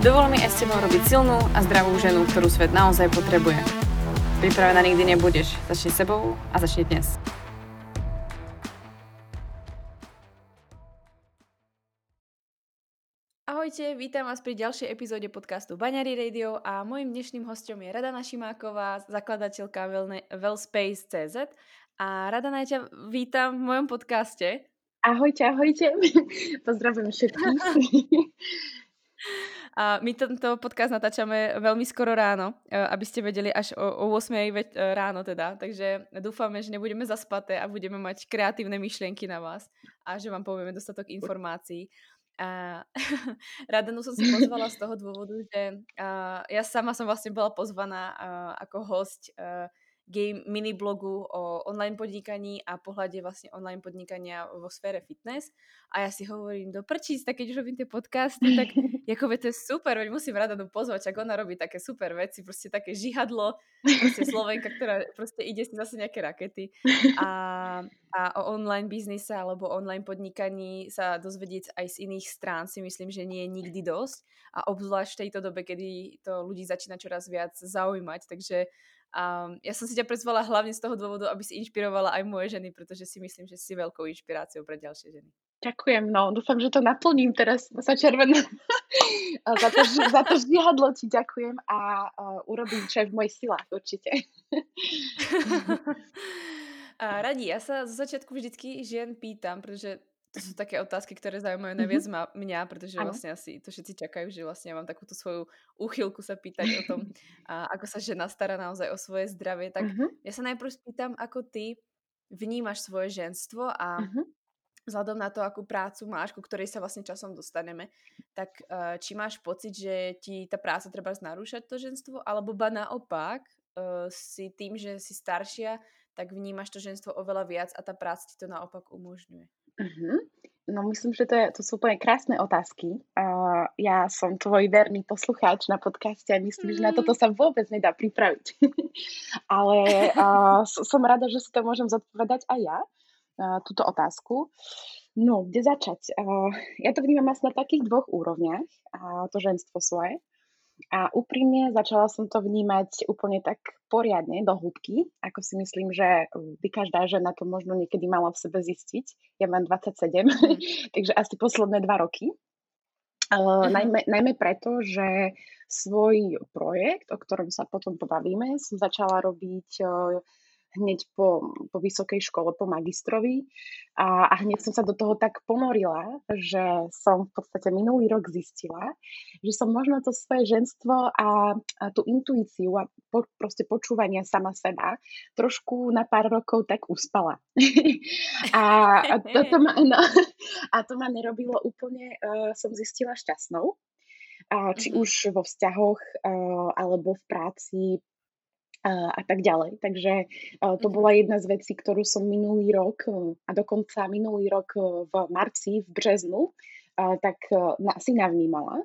Dovol mi aj s tebou robiť silnú a zdravú ženu, ktorú svet naozaj potrebuje. Pripravená nikdy nebudeš. Začni sebou a začni dnes. Ahojte, vítam vás pri ďalšej epizóde podcastu Baňary Radio a môjim dnešným hostom je Radana Šimáková, zakladateľka Wellspace.cz a Radana, ja ťa vítam v mojom podcaste. Ahojte, ahojte. Pozdravujem všetkých. A my tento podcast natáčame veľmi skoro ráno, e, aby ste vedeli až o, o 8 e, ráno teda. Takže dúfame, že nebudeme zaspaté a budeme mať kreatívne myšlienky na vás a že vám povieme dostatok informácií. A Radenu som si pozvala z toho dôvodu, že ja sama som vlastne bola pozvaná ako host uh, game mini blogu o online podnikaní a pohľade vlastne online podnikania vo sfére fitness. A ja si hovorím, do prčíc, tak keď už robím tie podcasty, tak ako to je super, veď musím rada tu pozvať, ak ona robí také super veci, proste také žihadlo, proste Slovenka, ktorá proste ide si zase nejaké rakety. A, a o online biznise alebo online podnikaní sa dozvedieť aj z iných strán si myslím, že nie je nikdy dosť. A obzvlášť v tejto dobe, kedy to ľudí začína čoraz viac zaujímať. Takže a ja som si ťa prezvala hlavne z toho dôvodu, aby si inšpirovala aj moje ženy, pretože si myslím, že si veľkou inšpiráciou pre ďalšie ženy. Ďakujem, no dúfam, že to naplním teraz sa červená. za, to, za to žihadlo ti ďakujem a uh, urobím, čo je v mojich silách určite. a radi, ja sa z začiatku vždycky žien pýtam, pretože to sú také otázky, ktoré zaujímajú najviac mm-hmm. mňa, pretože ano. vlastne asi to všetci čakajú, že vlastne ja mám takúto svoju úchylku sa pýtať o tom, a ako sa žena stará naozaj o svoje zdravie. Tak mm-hmm. ja sa najprv spýtam, ako ty vnímaš svoje ženstvo a mm-hmm. vzhľadom na to, akú prácu máš, ku ktorej sa vlastne časom dostaneme, tak uh, či máš pocit, že ti tá práca treba znarúšať to ženstvo, alebo ba naopak uh, si tým, že si staršia, tak vnímaš to ženstvo oveľa viac a tá práca ti to naopak umožňuje. Uh-huh. No myslím, že to, je, to sú úplne krásne otázky. Uh, ja som tvoj verný poslucháč na podcaste a myslím, mm. že na toto sa vôbec nedá pripraviť. Ale uh, som rada, že si to môžem zodpovedať aj ja, uh, túto otázku. No, kde začať? Uh, ja to vnímam asi na takých dvoch úrovniach, uh, to ženstvo svoje. A úprimne začala som to vnímať úplne tak poriadne, do hĺbky, ako si myslím, že by každá žena to možno niekedy mala v sebe zistiť. Ja mám 27, mm. takže asi posledné dva roky. Uh, najmä, najmä preto, že svoj projekt, o ktorom sa potom pobavíme, som začala robiť uh, hneď po, po vysokej škole, po magistrovi a, a hneď som sa do toho tak ponorila, že som v podstate minulý rok zistila, že som možno to svoje ženstvo a, a tú intuíciu a po, proste počúvania sama seba trošku na pár rokov tak uspala. a, a, to ma, no, a to ma nerobilo úplne, uh, som zistila šťastnou. A či mm-hmm. už vo vzťahoch uh, alebo v práci, a tak ďalej. Takže to mhm. bola jedna z vecí, ktorú som minulý rok a dokonca minulý rok v marci, v březnu, tak si navnímala.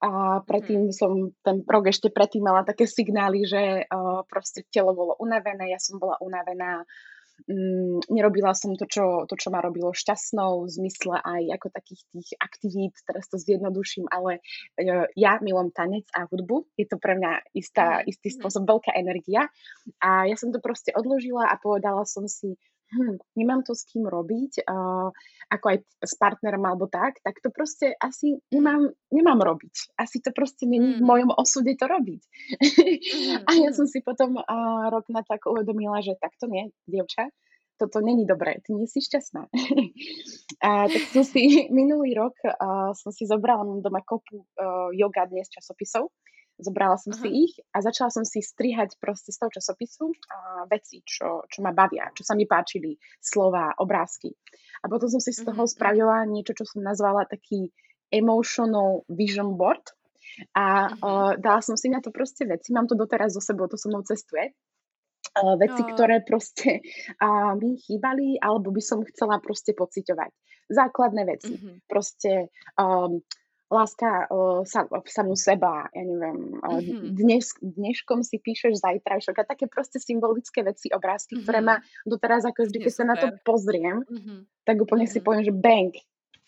A predtým mhm. som, ten rok ešte predtým mala také signály, že proste telo bolo unavené, ja som bola unavená, mm, nerobila som to čo, to, čo ma robilo šťastnou, v zmysle aj ako takých tých aktivít, teraz to zjednoduším, ale uh, ja milujem tanec a hudbu, je to pre mňa istá, istý spôsob, veľká energia. A ja som to proste odložila a povedala som si, hm, nemám to s kým robiť, uh, ako aj s partnerom alebo tak, tak to proste asi nemám, nemám robiť. Asi to proste není mm. v mojom osude to robiť. Mm. a ja som si potom uh, rok na tak uvedomila, že takto nie, dievča, toto není dobré, ty nie si šťastná. a tak som si minulý rok uh, som si zobrala doma kopu uh, yoga dnes časopisov Zobrala som Aha. si ich a začala som si strihať proste z toho časopisu a veci, čo, čo ma bavia, čo sa mi páčili, slova, obrázky. A potom som si z toho mhm, mhm. spravila niečo, čo som nazvala taký emotional vision board. A uh, dala som si na to proste veci, mám to doteraz so sebou, to so mnou cestuje. Uh, veci, oh. ktoré proste uh, mi chýbali, alebo by som chcela proste pociťovať. Základné veci. Mm-hmm. Proste um, láska uh, sa, samú seba, ja neviem, uh, mm-hmm. dnes, dneškom si píšeš zajtrajšok a také proste symbolické veci, obrázky, mm-hmm. ktoré ma doteraz ako vždy, keď sa na to pozriem, mm-hmm. tak úplne mm-hmm. si poviem, že bang,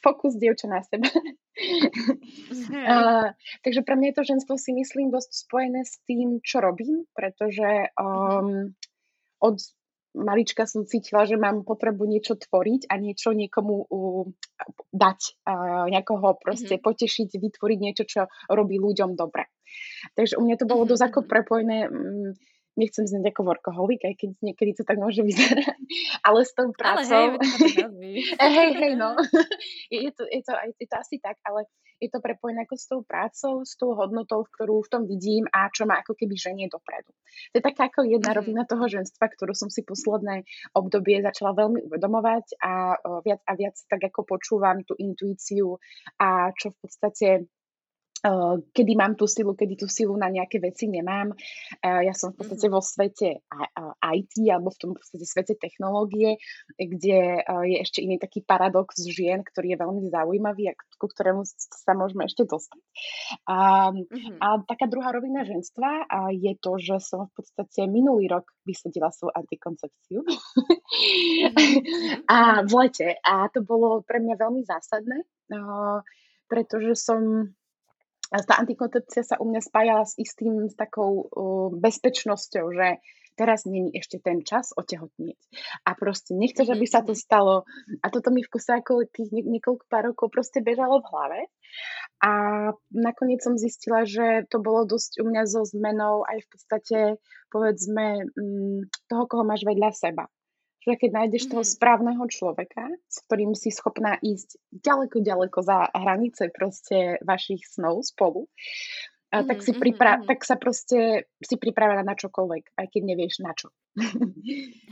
fokus dievča na seba. mm-hmm. uh, takže pre mňa je to ženstvo si myslím dosť spojené s tým, čo robím, pretože um, od malička som cítila, že mám potrebu niečo tvoriť a niečo niekomu uh, dať, uh, nejakoho proste mm-hmm. potešiť, vytvoriť niečo, čo robí ľuďom dobre. Takže u mňa to bolo mm-hmm. dosť ako prepojené um, nechcem znieť ako workoholik, aj keď niekedy to tak môže vyzerať, ale s tou prácou... Ale hej, hej, no. je, to, je, to, je to asi tak, ale je to prepojené ako s tou prácou, s tou hodnotou, ktorú v tom vidím a čo ma ako keby ženie dopredu. To je taká ako jedna mm-hmm. rovina toho ženstva, ktorú som si posledné obdobie začala veľmi uvedomovať a viac a viac tak ako počúvam tú intuíciu a čo v podstate kedy mám tú silu, kedy tú silu na nejaké veci nemám. Ja som v podstate mm-hmm. vo svete IT alebo v tom v podstate svete technológie, kde je ešte iný taký paradox žien, ktorý je veľmi zaujímavý a ku ktorému sa môžeme ešte dostať. A, mm-hmm. a taká druhá rovina ženstva je to, že som v podstate minulý rok vysadila svoju antikoncepciu mm-hmm. a v lete. A to bolo pre mňa veľmi zásadné, pretože som tá antikoncepcia sa u mňa spájala s istým, s takou uh, bezpečnosťou, že teraz není ešte ten čas otehotnieť. A proste nechceš, aby sa to stalo. A toto mi v kuse ako tých niekoľko pár rokov proste bežalo v hlave. A nakoniec som zistila, že to bolo dosť u mňa so zmenou aj v podstate, povedzme, mm, toho, koho máš vedľa seba že keď nájdeš mm-hmm. toho mhm. správneho človeka, s ktorým si schopná ísť ďaleko, ďaleko za hranice proste vašich snov spolu, a tak, si mhm, pripra- mm-hmm. tak sa proste si pripravená na čokoľvek, aj keď nevieš na čo.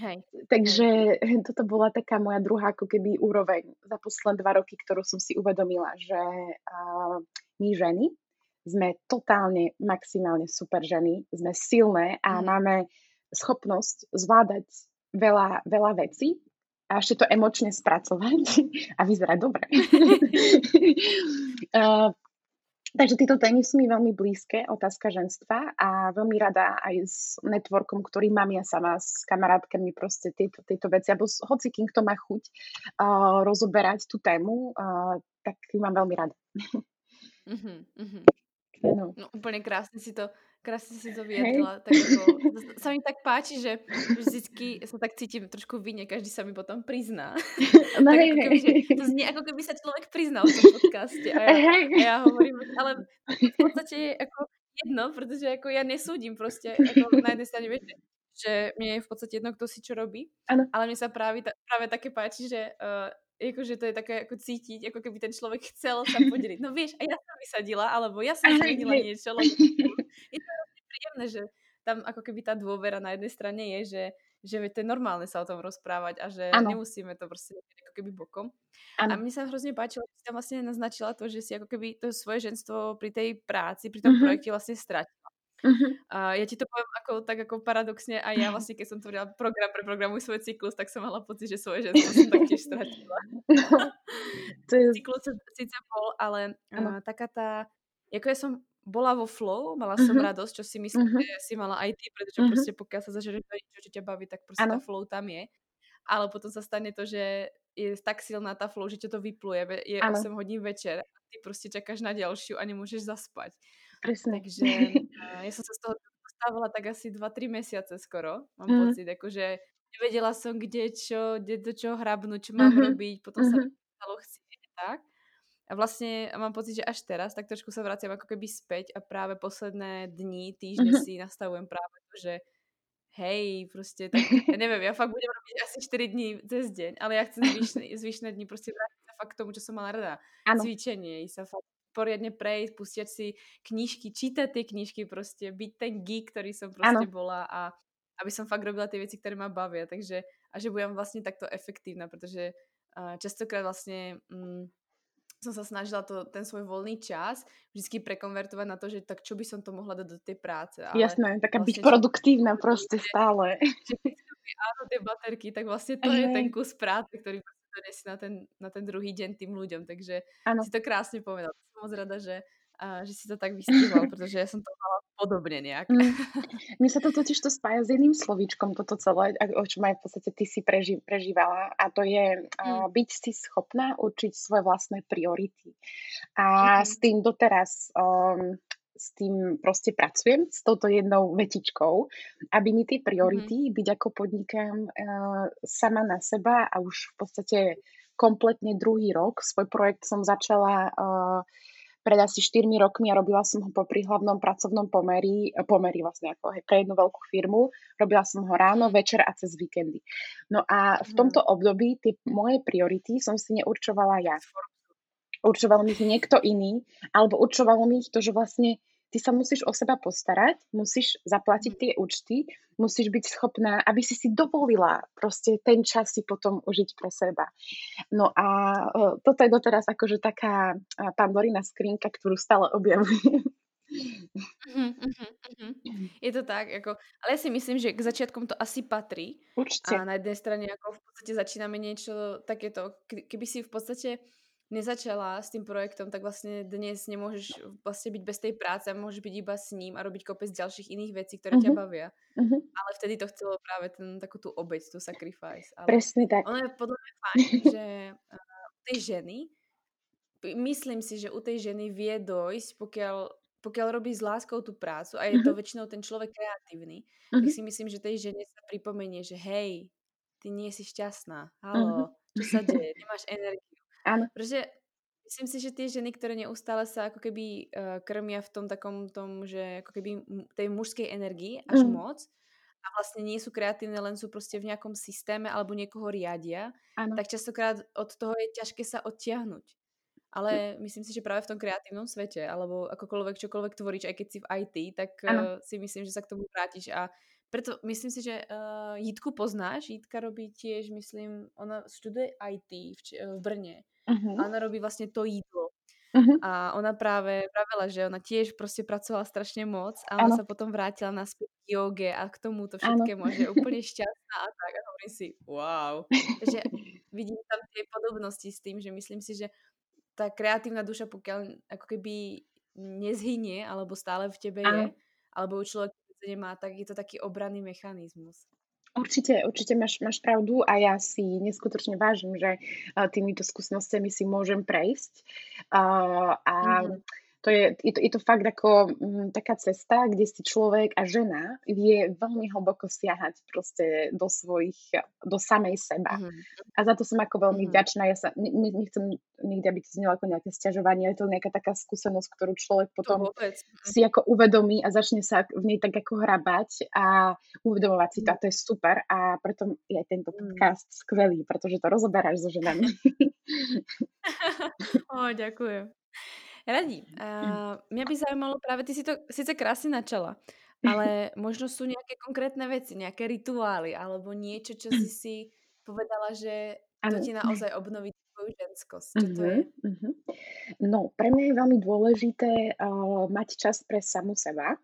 Hej. Takže toto bola taká moja druhá ako keby úroveň za posledné dva roky, ktorú som si uvedomila, že uh, my ženy sme totálne, maximálne super ženy, sme silné a mm. máme schopnosť zvládať veľa, veľa vecí a ešte to emočne spracovať a vyzerať dobre. uh, takže tieto témy sú mi veľmi blízke, otázka ženstva a veľmi rada aj s networkom, ktorý mám ja sama s kamarátkami proste tieto, tieto veci, alebo hoci kým kto má chuť uh, rozoberať tú tému, uh, tak ju mám veľmi rada. uh-huh, uh-huh. No. no úplne krásne si to Krásne si to vyjadrila. Tak ako, sa mi tak páči, že vždycky sa tak cítim trošku vine, každý sa mi potom prizná. No, tak hej, keby, že, to znie ako keby sa človek priznal v tom podcaste. A ja, a ja hovorím, ale v podstate je ako jedno, pretože ako ja nesúdim proste. Ako na jednej strane viete, že mne je v podstate jedno, kto si čo robí. Ano. Ale mne sa práve, práve také páči, že uh, akože to je také ako cítiť, ako keby ten človek chcel sa podeliť. No vieš, a ja som vysadila, alebo ja som zmenila niečo, lebo je to príjemné, že tam ako keby tá dôvera na jednej strane je, že, že to je normálne sa o tom rozprávať a že ano. nemusíme to proste ako keby bokom. Ano. A mne sa hrozne páčilo, že si tam vlastne naznačila to, že si ako keby to svoje ženstvo pri tej práci, pri tom uh-huh. projekte vlastne stratila. Uh-huh. A ja ti to poviem ako, tak ako paradoxne a ja vlastne, keď som tvorila program pre programuj svoj cyklus, tak som mala pocit, že svoje ženstvo som taktiež stratila. No, to je... Cyklus síce bol, ale uh, taká tá, ako ja som bola vo flow, mala som uh-huh. radosť, čo si myslím, uh-huh. že si mala aj ty, pretože uh-huh. proste pokiaľ sa zažiješ do niečo, čo ťa baví, tak proste ano. tá flow tam je. Ale potom sa stane to, že je tak silná tá flow, že ťa to vypluje. Je ano. 8 hodín večer a ty proste čakáš na ďalšiu a nemôžeš zaspať. Presne. Takže uh, ja som sa z toho dostávala tak asi 2-3 mesiace skoro, mám mm. pocit, akože nevedela som, kde čo, kde do čoho hrabnúť, čo mám mm-hmm. robiť, potom mm-hmm. sa stalo chcieť, tak. A vlastne mám pocit, že až teraz tak trošku sa vraciam ako keby späť a práve posledné dni, týždne mm-hmm. si nastavujem práve to, že hej, proste tak, ja neviem, ja fakt budem robiť asi 4 dní cez deň, ale ja chcem zvyšné, zvyšné dni proste vrátiť sa fakt k tomu, čo som mala rada. Ano. Cvičenie, ísť sa fakt poriadne prejsť, pustiať si knižky, čítať tie knižky proste, byť ten geek, ktorý som proste ano. bola a aby som fakt robila tie veci, ktoré ma bavia. Takže, a že budem vlastne takto efektívna, pretože uh, častokrát vlastne um, som sa snažila to, ten svoj voľný čas vždy prekonvertovať na to, že tak čo by som to mohla dať do tej práce. Ale Jasné, taká vlastne, byť produktívna proste stále. áno, tie baterky, tak vlastne to je ten kus práce, ktorý donesie na ten, na ten druhý deň tým ľuďom. Takže ano. si to krásne povedal. Som moc rada, že, a, že si to tak vystihol, pretože ja som to mala podobne nejak. Mm. Mne sa to totiž to spája s jedným slovíčkom, toto celé, o čom aj v podstate ty si preži, prežívala a to je mm. byť si schopná určiť svoje vlastné priority. A mm. s tým doteraz um, s tým proste pracujem, s touto jednou vetičkou, aby mi tie priority, mm-hmm. byť ako podnikám uh, sama na seba a už v podstate kompletne druhý rok. Svoj projekt som začala uh, pred asi 4 rokmi a robila som ho po hlavnom pracovnom pomeri, pomeri vlastne ako hej, pre jednu veľkú firmu. Robila som ho ráno, večer a cez víkendy. No a v mhm. tomto období tie moje priority som si neurčovala ja. Určoval mi ich niekto iný, alebo určovalo mi ich to, že vlastne ty sa musíš o seba postarať, musíš zaplatiť tie účty, musíš byť schopná, aby si si dovolila proste ten čas si potom užiť pre seba. No a uh, toto je doteraz akože taká pandorina skrinka, ktorú stále objavujem. Uh-huh, uh-huh. Je to tak, ako, ale ja si myslím, že k začiatkom to asi patrí. Určite. A na jednej strane ako v podstate začíname niečo takéto, keby si v podstate nezačala s tým projektom, tak vlastne dnes nemôžeš vlastne byť bez tej práce a môžeš byť iba s ním a robiť kopec ďalších iných vecí, ktoré uh-huh. ťa mhm. bavia. Uh-huh. Ale vtedy to chcelo práve ten, takú tú obeď, tú sacrifice. Ale Presne tak. Ono je podľa mňa fajn, že uh, tej ženy, myslím si, že u tej ženy vie dojsť, pokiaľ, pokiaľ robí s láskou tú prácu a je to uh-huh. väčšinou ten človek kreatívny, uh-huh. tak si myslím, že tej žene sa pripomenie, že hej, ty nie si šťastná, halo, uh-huh. čo sa deje, nemáš energiu Áno. Pretože myslím si, že tie ženy, ktoré neustále sa ako keby uh, krmia v tom takom tom, že ako keby tej mužskej energii až mm. moc a vlastne nie sú kreatívne, len sú proste v nejakom systéme alebo niekoho riadia, ano. tak častokrát od toho je ťažké sa odtiahnuť. Ale myslím si, že práve v tom kreatívnom svete, alebo akokoľvek čokoľvek tvoríš, aj keď si v IT, tak uh, si myslím, že sa k tomu vrátiš a preto myslím si, že uh, Jitku poznáš. Jitka robí tiež, myslím, ona študuje IT v, v Brne. Uh-huh. A ona robí vlastne to jídlo. Uh-huh. A ona práve pravila, že ona tiež proste pracovala strašne moc a ona ano. sa potom vrátila naspäť k joge a k tomuto všetkému, ano. že je úplne šťastná a tak. A hovorím si, wow. Takže vidím tam tie podobnosti s tým, že myslím si, že tá kreatívna duša, pokiaľ ako keby nezhynie, alebo stále v tebe ano. je, alebo u človeka nemá, tak je to taký obranný mechanizmus. Určite, určite máš, máš pravdu a ja si neskutočne vážim, že týmito skúsenostiami si môžem prejsť. A, a mm-hmm to je, je, to, je to fakt ako m, mm, taká cesta, kde si človek a žena vie veľmi hlboko siahať proste do svojich, do samej seba. Mm-hmm. A za to som ako veľmi mm-hmm. vďačná. Ja sa ne, nechcem nikdy, aby to znelo ako nejaké stiažovanie, je to nejaká taká skúsenosť, ktorú človek potom mhm. si ako uvedomí a začne sa v nej tak ako hrabať a uvedomovať si to. A to je super a preto je aj tento mhm. podcast mm. skvelý, pretože to rozoberáš so ženami. o, ďakujem. Radi. Uh, mňa by zaujímalo práve, ty si to síce krásne načala, ale možno sú nejaké konkrétne veci, nejaké rituály alebo niečo, čo si si povedala, že to ti naozaj obnoví tvoju ženskosť. Čo to je? Uh-huh. No, pre mňa je veľmi dôležité uh, mať čas pre samu seba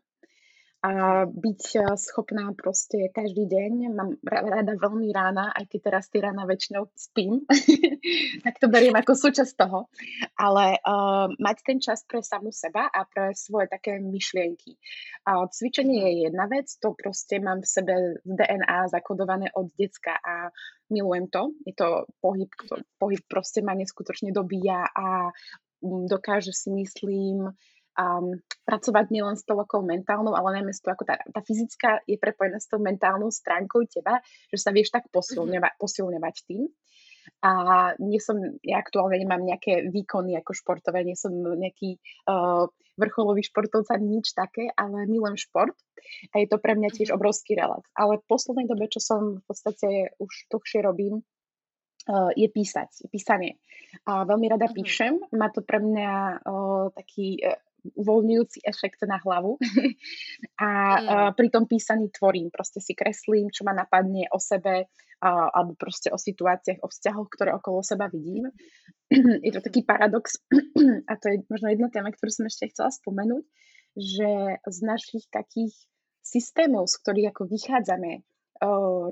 a byť eh, schopná proste každý deň, mám rada veľmi rána, aj keď teraz ty rána väčšinou spím, tak to beriem ako súčasť toho, ale uh, mať ten čas pre samu seba a pre svoje také myšlienky. Uh, cvičenie je jedna vec, to proste mám v sebe DNA zakodované od decka a milujem to. Je to pohyb, to, pohyb proste ma neskutočne dobíja a mm, dokáže si myslím um, pracovať nielen s tou ako mentálnou, ale najmä s tou, ako tá, tá fyzická je prepojená s tou mentálnou stránkou teba, že sa vieš tak posilňovať, mm-hmm. posilňovať tým. A nie som, ja aktuálne nemám nejaké výkony ako športové, nie som nejaký uh, vrcholový športovca, nič také, ale milujem šport a je to pre mňa tiež mhm. obrovský relax. Ale v poslednej dobe, čo som v podstate už dlhšie robím, uh, je písať, písanie. A veľmi rada uh-huh. píšem, má to pre mňa uh, taký uh, uvoľňujúci efekt na hlavu. a mm. pri tom písaní tvorím, proste si kreslím, čo ma napadne o sebe, alebo proste o situáciách, o vzťahoch, ktoré okolo seba vidím. je to taký paradox a to je možno jedna téma, ktorú som ešte chcela spomenúť, že z našich takých systémov, z ktorých ako vychádzame,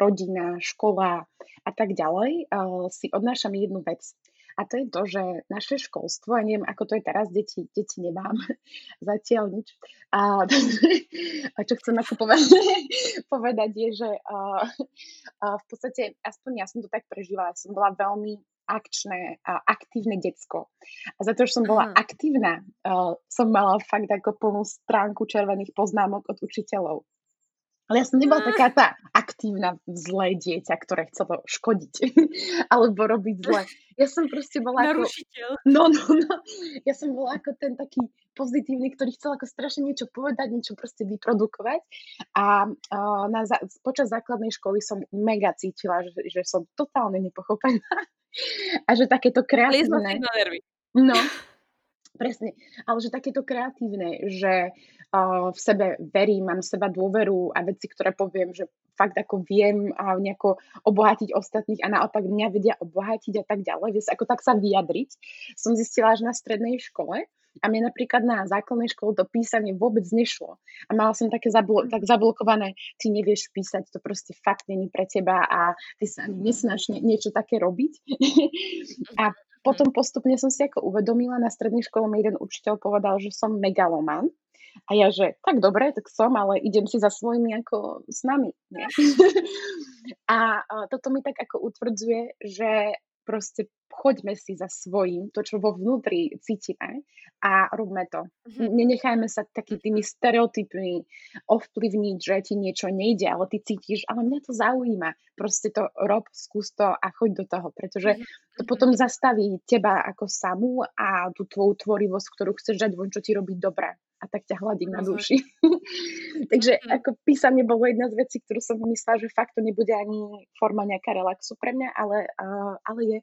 rodina, škola a tak ďalej, si odnášame jednu vec. A to je to, že naše školstvo, a neviem, ako to je teraz, deti, deti nemám zatiaľ nič. A, a čo chcem ako povedať, povedať je, že a, a v podstate, aspoň ja som to tak prežívala, som bola veľmi akčné, aktívne decko. A za to, že som bola Aha. aktívna, som mala fakt ako plnú stránku červených poznámok od učiteľov. Ale ja som nebola ah. taká tá aktívna zlé dieťa, ktoré chcelo škodiť alebo robiť zle. Ja som proste bola Narušiteľ. ako... No, no, no. Ja som bola ako ten taký pozitívny, ktorý chcel ako strašne niečo povedať, niečo proste vyprodukovať. A uh, na, počas základnej školy som mega cítila, že, že som totálne nepochopená. A že takéto kreatívne... No, presne. Ale že takéto kreatívne, že v sebe verím, mám v seba dôveru a veci, ktoré poviem, že fakt ako viem a nejako obohatiť ostatných a naopak mňa vedia obohatiť a tak ďalej, vieš, ako tak sa vyjadriť, som zistila až na strednej škole, a mne napríklad na základnej škole to písanie vôbec nešlo. A mala som také zablo- tak zablokované, ty nevieš písať, to proste fakt není pre teba a ty sa nesnáš nie- niečo také robiť. a potom postupne som si ako uvedomila, na strednej škole mi jeden učiteľ povedal, že som megaloman a ja, že tak dobre, tak som, ale idem si za svojimi ako s nami. Nie? a, a toto mi tak ako utvrdzuje, že proste choďme si za svojím, to, čo vo vnútri cítime a robme to. Mm-hmm. Nenechajme sa taký tými stereotypmi ovplyvniť, že ti niečo nejde, ale ty cítiš, ale mňa to zaujíma. Proste to rob, skús to a choď do toho, pretože to mhm. potom zastaví teba ako samú a tú tvoju tvorivosť, ktorú chceš dať von, čo ti robí dobre a tak ťa hladím na duši. Takže mm. ako písanie bolo jedna z vecí, ktorú som myslela, že fakt to nebude ani forma nejaká relaxu pre mňa, ale, uh, ale je.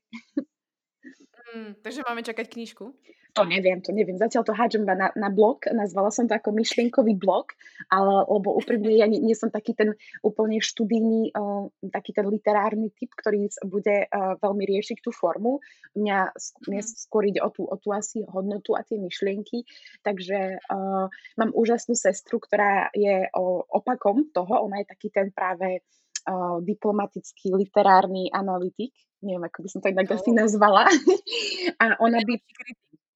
Mm, takže máme čakať knižku? To neviem, to neviem. Zatiaľ to hádžem na, na blog, nazvala som to ako myšlienkový blog, ale, lebo úprimne ja nie, nie som taký ten úplne študijný, uh, taký ten literárny typ, ktorý bude uh, veľmi riešiť tú formu. Mňa, mňa mhm. skôr ide o tú, o tú asi hodnotu a tie myšlienky, takže uh, mám úžasnú sestru, ktorá je o, opakom toho, ona je taký ten práve uh, diplomatický literárny analytik, neviem, ako by som to inak asi nazvala. a ona by...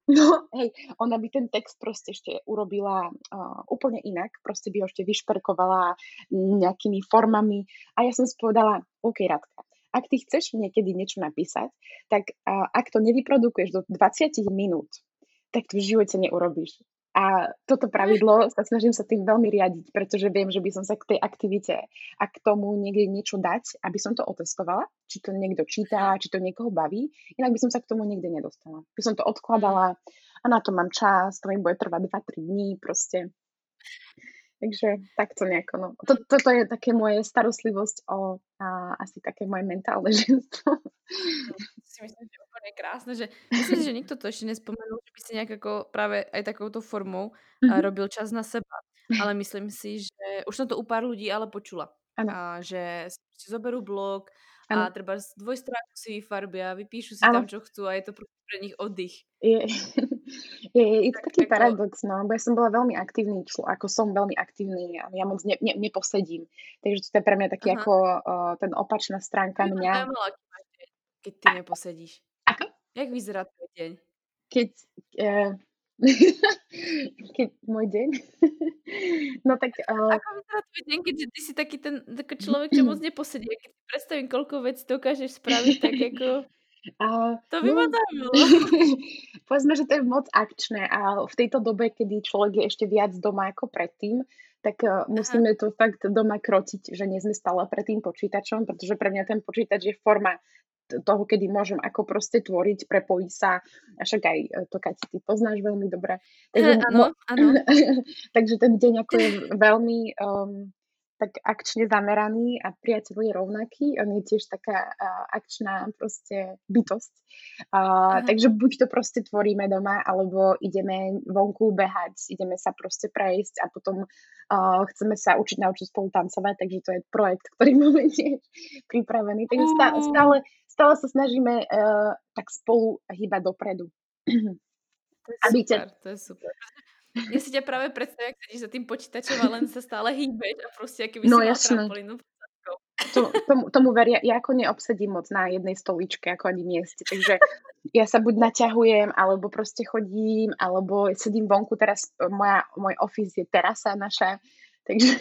No, hej, ona by ten text proste ešte urobila uh, úplne inak, proste by ho ešte vyšperkovala nejakými formami a ja som si povedala, OK, Radka, ak ty chceš niekedy niečo napísať, tak uh, ak to nevyprodukuješ do 20 minút, tak to v živote neurobíš. A toto pravidlo sa snažím sa tým veľmi riadiť, pretože viem, že by som sa k tej aktivite a k tomu niekde niečo dať, aby som to otestovala, či to niekto číta, či to niekoho baví, inak by som sa k tomu nikde nedostala. By som to odkladala a na to mám čas, to mi bude trvať 2-3 dní proste. Takže takto nejako, no. Toto je také moje starostlivosť o a, asi také moje mentálne ženstvo. Si myslím, že úplne krásne, že myslím, že nikto to ešte nespomenul, že by si nejak ako práve aj takouto formou mm-hmm. robil čas na seba. Ale myslím si, že už som to u pár ľudí ale počula. Ano. A že si zoberú blog a treba dvojstránku si vyfarbia, vypíšu si ano. tam, čo chcú a je to pre nich oddych. Je, je, je, to taký paradox, no, bo ja som bola veľmi aktívny člo, ako som veľmi aktívny ja moc ne, ne, neposedím. Takže to je pre mňa taký Aha. ako uh, ten opačná stránka mňa. Keď ty neposedíš. Ako? Jak vyzerá tvoj deň? Keď... Uh, keď môj deň? no tak... Uh... Ako vyzerá tvoj deň, keď ty si taký ten taký človek, čo moc neposedí. Keď si predstavím, koľko vecí dokážeš spraviť, tak ako... To by no, ma zaujímalo. povedzme, že to je moc akčné a v tejto dobe, kedy človek je ešte viac doma ako predtým, tak musíme Aha. to fakt doma krotiť, že nie sme stále pred tým počítačom, pretože pre mňa ten počítač je forma toho, kedy môžem ako proste tvoriť, prepojiť sa. A však aj e, to, keď ty poznáš veľmi dobre. Takže, áno, áno. takže ten deň ako je veľmi um, tak akčne zameraný a priateľ je rovnaký. On je tiež taká uh, akčná proste bytosť. Uh, takže buď to proste tvoríme doma, alebo ideme vonku behať, ideme sa proste prejsť a potom uh, chceme sa učiť naučiť spolu tancovať, takže to je projekt, ktorý máme tiež pripravený. Takže stále, stále, stále sa snažíme uh, tak spolu hýbať dopredu. To je super, te... to je super. Ja si ťa práve predstavím, ak sedíš za tým počítačom a len sa stále hýbeš a proste aký by no, si mal trampolínu. To, tomu, tomu veria, ja ako neobsedím moc na jednej stoličke, ako ani mieste, takže ja sa buď naťahujem, alebo proste chodím, alebo sedím vonku, teraz moja, môj office je terasa naša, takže...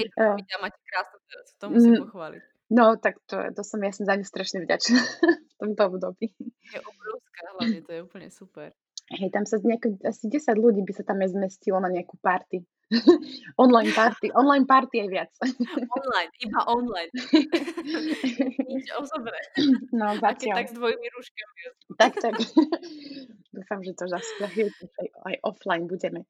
Hej, to uh, máte krásnu terasu, to musím pochváliť. No, tak to, to som, ja som za ňu strašne vďačná v tomto období. Je obrovská, hlavne to je úplne super. Hej, tam sa nejako, asi 10 ľudí by sa tam aj zmestilo na nejakú party. online party. Online party je viac. online, iba online. Nič osobné. No, zatiaľ. tak s dvojmi rúškami. tak, tak. Dúfam, že to zase aj, aj offline budeme.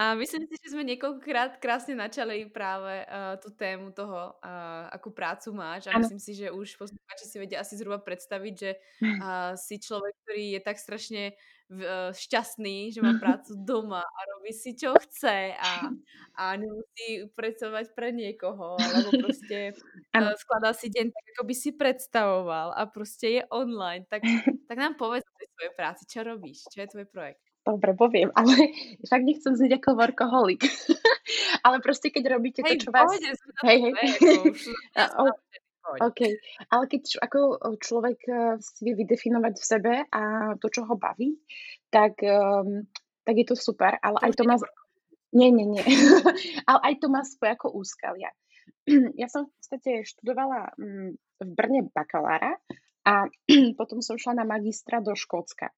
A myslím si, že sme niekoľkokrát krásne načali práve uh, tú tému toho, uh, akú prácu máš a ano. myslím si, že už poslucháči si vedia asi zhruba predstaviť, že uh, si človek, ktorý je tak strašne uh, šťastný, že má prácu doma a robí si čo chce a, a nemusí pracovať pre niekoho, alebo proste uh, skladá si deň tak, ako by si predstavoval a proste je online. Tak, tak nám povedz o svojej práci, čo robíš, čo je tvoj projekt? Dobre, poviem, ale však nechcem znieť ako workoholik. ale proste, keď robíte hej, to, čo vás... Hej, hej. OK, ale keď ako človek e, si vie vydefinovať v sebe a to, čo ho baví, tak, um, tak je to super, ale to aj to má... Nie, nie, nie. ale aj to má svoje ako úskalia. ja som v podstate študovala mm, v Brne bakalára a potom som šla na magistra do Škótska.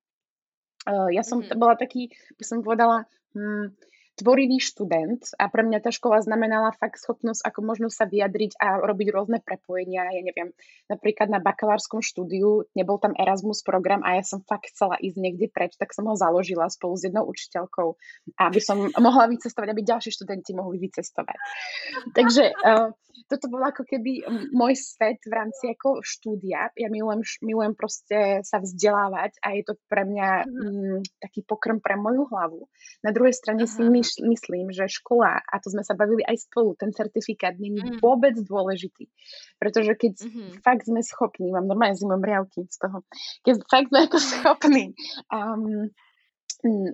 Uh, ja som mm-hmm. bola taký, by som povedala, hm, tvorivý študent a pre mňa tá škola znamenala fakt schopnosť, ako možno sa vyjadriť a robiť rôzne prepojenia. Ja neviem, napríklad na bakalárskom štúdiu nebol tam Erasmus program a ja som fakt chcela ísť niekde preč, tak som ho založila spolu s jednou učiteľkou, aby som mohla vycestovať, aby ďalší študenti mohli vycestovať. Takže uh, toto bol ako keby môj svet v rámci ako štúdia. Ja milujem, milujem proste sa vzdelávať a je to pre mňa mm, taký pokrm pre moju hlavu. Na druhej strane Aha. si my myslím, že škola, a to sme sa bavili aj spolu, ten certifikát není mm. vôbec dôležitý. Pretože keď mm-hmm. fakt sme schopní, mám normálne zimom riavky z toho, keď fakt sme ako schopní um,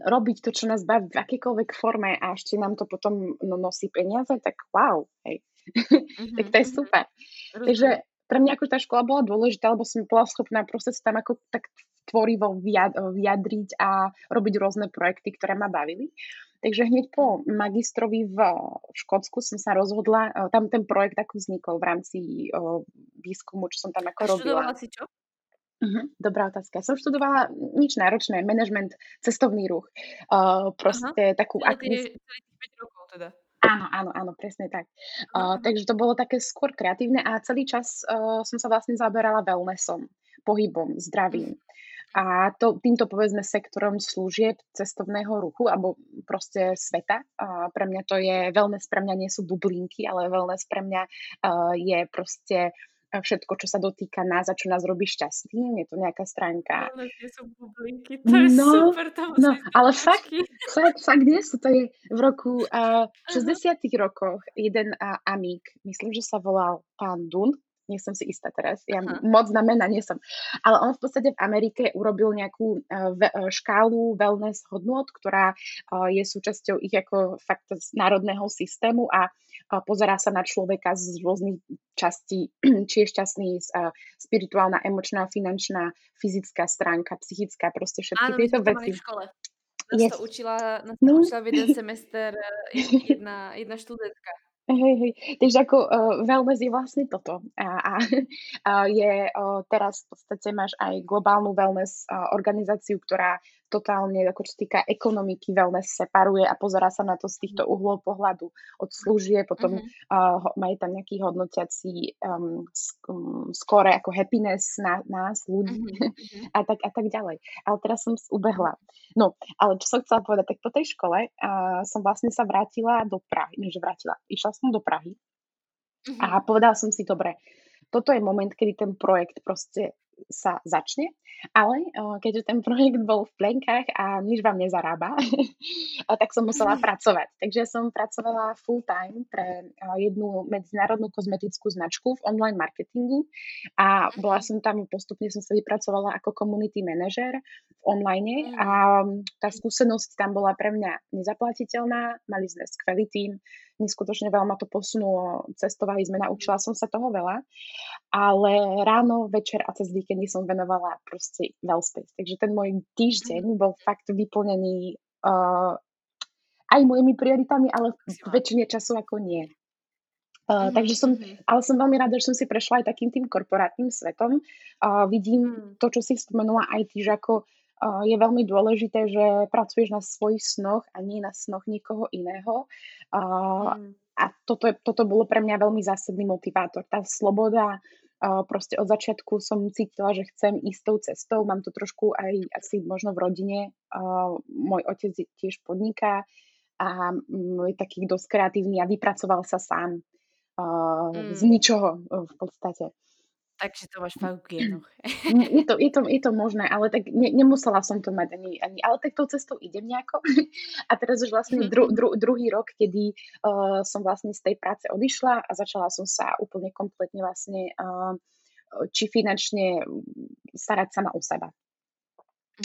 robiť to, čo nás baví v akýkoľvek forme a ešte nám to potom no, nosí peniaze, tak wow, hej. Mm-hmm. tak to je mhm. super. Mm-hmm. Takže pre mňa ako tá škola bola dôležitá, lebo som bola schopná proste sa tam ako tak tvorivo vyjadriť a robiť rôzne projekty, ktoré ma bavili. Takže hneď po magistrovi v Škótsku som sa rozhodla, e, tam ten projekt ako vznikol v rámci o, výskumu, čo som tam ako robila. Študovala si čo? Uh-huh, dobrá otázka. Som študovala nič náročné, management, cestovný ruch. Uh, proste Aha. takú... Akvis... 5 rokov teda. Áno, áno, áno, presne tak. Uh, takže to bolo také skôr kreatívne a celý čas uh, som sa vlastne zaberala wellnessom, pohybom, zdravím. A to, týmto povedzme sektorom služieb cestovného ruchu alebo proste sveta. A pre mňa to je, wellness pre mňa nie sú bublinky, ale wellness pre mňa uh, je proste všetko, čo sa dotýka nás a čo nás robí šťastným. Je to nejaká stránka. Ale nie sú bublinky, to je no, super. To no, ale fakt, fakt, fakt nie sú. To je v roku uh, 60 rokoch jeden uh, amík, myslím, že sa volal pán Dun, nie som si istá teraz, ja Aha. moc na mena nie som. Ale on v podstate v Amerike urobil nejakú uh, škálu wellness hodnot, ktorá uh, je súčasťou ich ako fakt z národného systému a pozerá sa na človeka z rôznych častí, či je šťastný uh, spirituálna, emočná, finančná, fyzická stránka, psychická, proste všetky Áno, tieto veci. V škole. Nás yes. to učila, nás to no. učila v jeden semester jedna, jedna študentka. Hej, hej. Takže ako uh, wellness je vlastne toto. A, a, a je uh, teraz v podstate máš aj globálnu wellness uh, organizáciu, ktorá totálne, ako čo týka ekonomiky, wellness separuje a pozera sa na to z týchto uhlov pohľadu od služie, potom mm-hmm. uh, majú tam nejaký hodnotiaci um, um, skore ako happiness na nás, ľudí mm-hmm. a, tak, a tak ďalej. Ale teraz som ubehla. No, ale čo som chcela povedať, tak po tej škole uh, som vlastne sa vrátila do Prahy, že vrátila, išla som do Prahy mm-hmm. a povedala som si, dobre, toto je moment, kedy ten projekt proste sa začne, ale keďže ten projekt bol v plenkách a nič vám nezarába, tak som musela pracovať. Takže som pracovala full time pre jednu medzinárodnú kozmetickú značku v online marketingu a bola som tam, postupne som sa vypracovala ako community manager v online a mm. tá skúsenosť tam bola pre mňa nezaplatiteľná, mali sme skvelý tým, neskutočne veľa ma to posunulo, cestovali sme, naučila som sa toho veľa, ale ráno, večer a cez víkendy som venovala proste Wellspace. Takže ten môj týždeň mhm. bol fakt vyplnený uh, aj mojimi prioritami, ale v väčšine času ako nie. Uh, mm-hmm. Takže som, mhm. ale som veľmi rada, že som si prešla aj takým tým korporátnym svetom. Uh, vidím mm. to, čo si spomenula aj ty, že ako je veľmi dôležité, že pracuješ na svojich snoch a nie na snoch niekoho iného. Mm. A toto, toto bolo pre mňa veľmi zásadný motivátor. Tá sloboda, proste od začiatku som cítila, že chcem ísť tou cestou. Mám to trošku aj asi možno v rodine. Môj otec tiež podniká a je taký dosť kreatívny a vypracoval sa sám z mm. ničoho v podstate. Takže to máš fakt genoch. je, to, je, to, je to možné, ale tak ne, nemusela som to mať ani, ani, ale tak tou cestou idem nejako. A teraz už vlastne dru, dru, druhý rok, kedy uh, som vlastne z tej práce odišla a začala som sa úplne kompletne vlastne uh, či finančne starať sama o seba.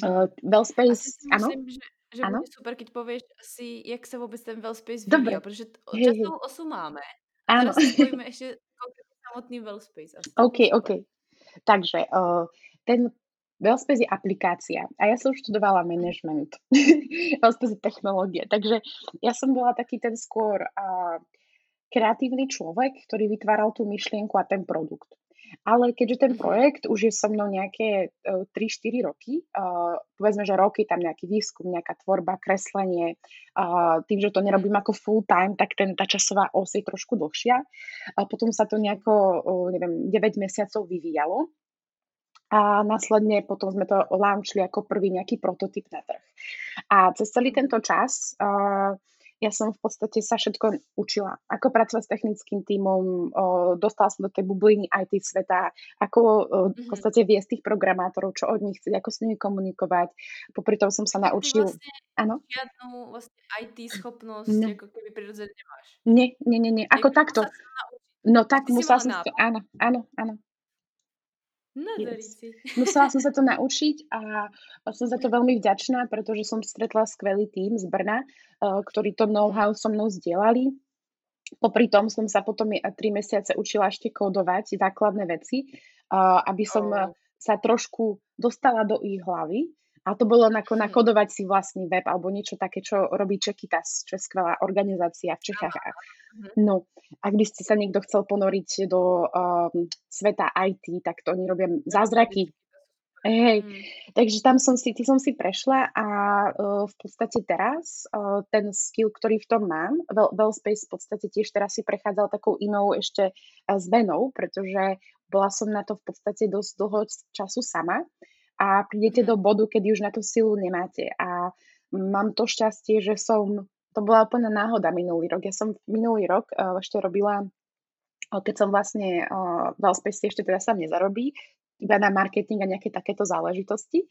Uh, Wellspace, áno? Myslím, že, že ano? bude super, keď povieš si, jak sa vôbec ten Wellspace vyvíjal, pretože časovú osu máme. A teraz si ešte samotný Wellspace. Asi OK, OK. Takže uh, ten Wellspace je aplikácia a ja som študovala management. Wellspace je technológie. Takže ja som bola taký ten skôr uh, kreatívny človek, ktorý vytváral tú myšlienku a ten produkt. Ale keďže ten mhm. projekt už je so mnou nejaké uh, e, 3-4 roky, uh, povedzme, že roky tam nejaký výskum, nejaká tvorba, kreslenie, tým, že to nerobím ako full time, tak ten, tá časová os je trošku dlhšia. A potom sa to nejako, uh, neviem, 9 mesiacov vyvíjalo a následne potom sme to launchli ako prvý nejaký prototyp na trh. A cez celý tento čas uh, ja som v podstate sa všetko učila. Ako pracovať s technickým tímom, dostala som do tej bubliny IT sveta, ako v mhm. podstate viesť tých programátorov, čo od nich chcieť, ako s nimi komunikovať. Popri tom som sa naučil... Vlastne Áno? Žiadnu vlastne IT schopnosť, no. ako keby prirodzene nemáš. Nie, nie, nie, nie. Ako takto. No tak musela som... Áno, áno, áno. Yes. Musela som sa to naučiť a som za to veľmi vďačná, pretože som stretla skvelý tým z Brna, eh, ktorý to know-how so mnou zdieľali. Popri tom som sa potom tri mesiace učila ešte kódovať základné veci, eh, aby som sa trošku dostala do ich hlavy a to bolo ako nakodovať si vlastný web alebo niečo také, čo robí Čekitas, čo je skvelá organizácia v Čechách. Mhm. No, ak by ste sa niekto chcel ponoriť do um, sveta IT, tak to oni robia zázraky. Hej, mm. takže tam som si, ty som si prešla a uh, v podstate teraz uh, ten skill, ktorý v tom mám, well, Wellspace v podstate tiež teraz si prechádzal takou inou ešte uh, zmenou, pretože bola som na to v podstate dosť dlho času sama a prídete do bodu, kedy už na tú silu nemáte. A mám to šťastie, že som, to bola úplne náhoda minulý rok. Ja som minulý rok uh, ešte robila keď som vlastne uh, v Alspeci ešte teda sa nezarobí, na marketing a nejaké takéto záležitosti.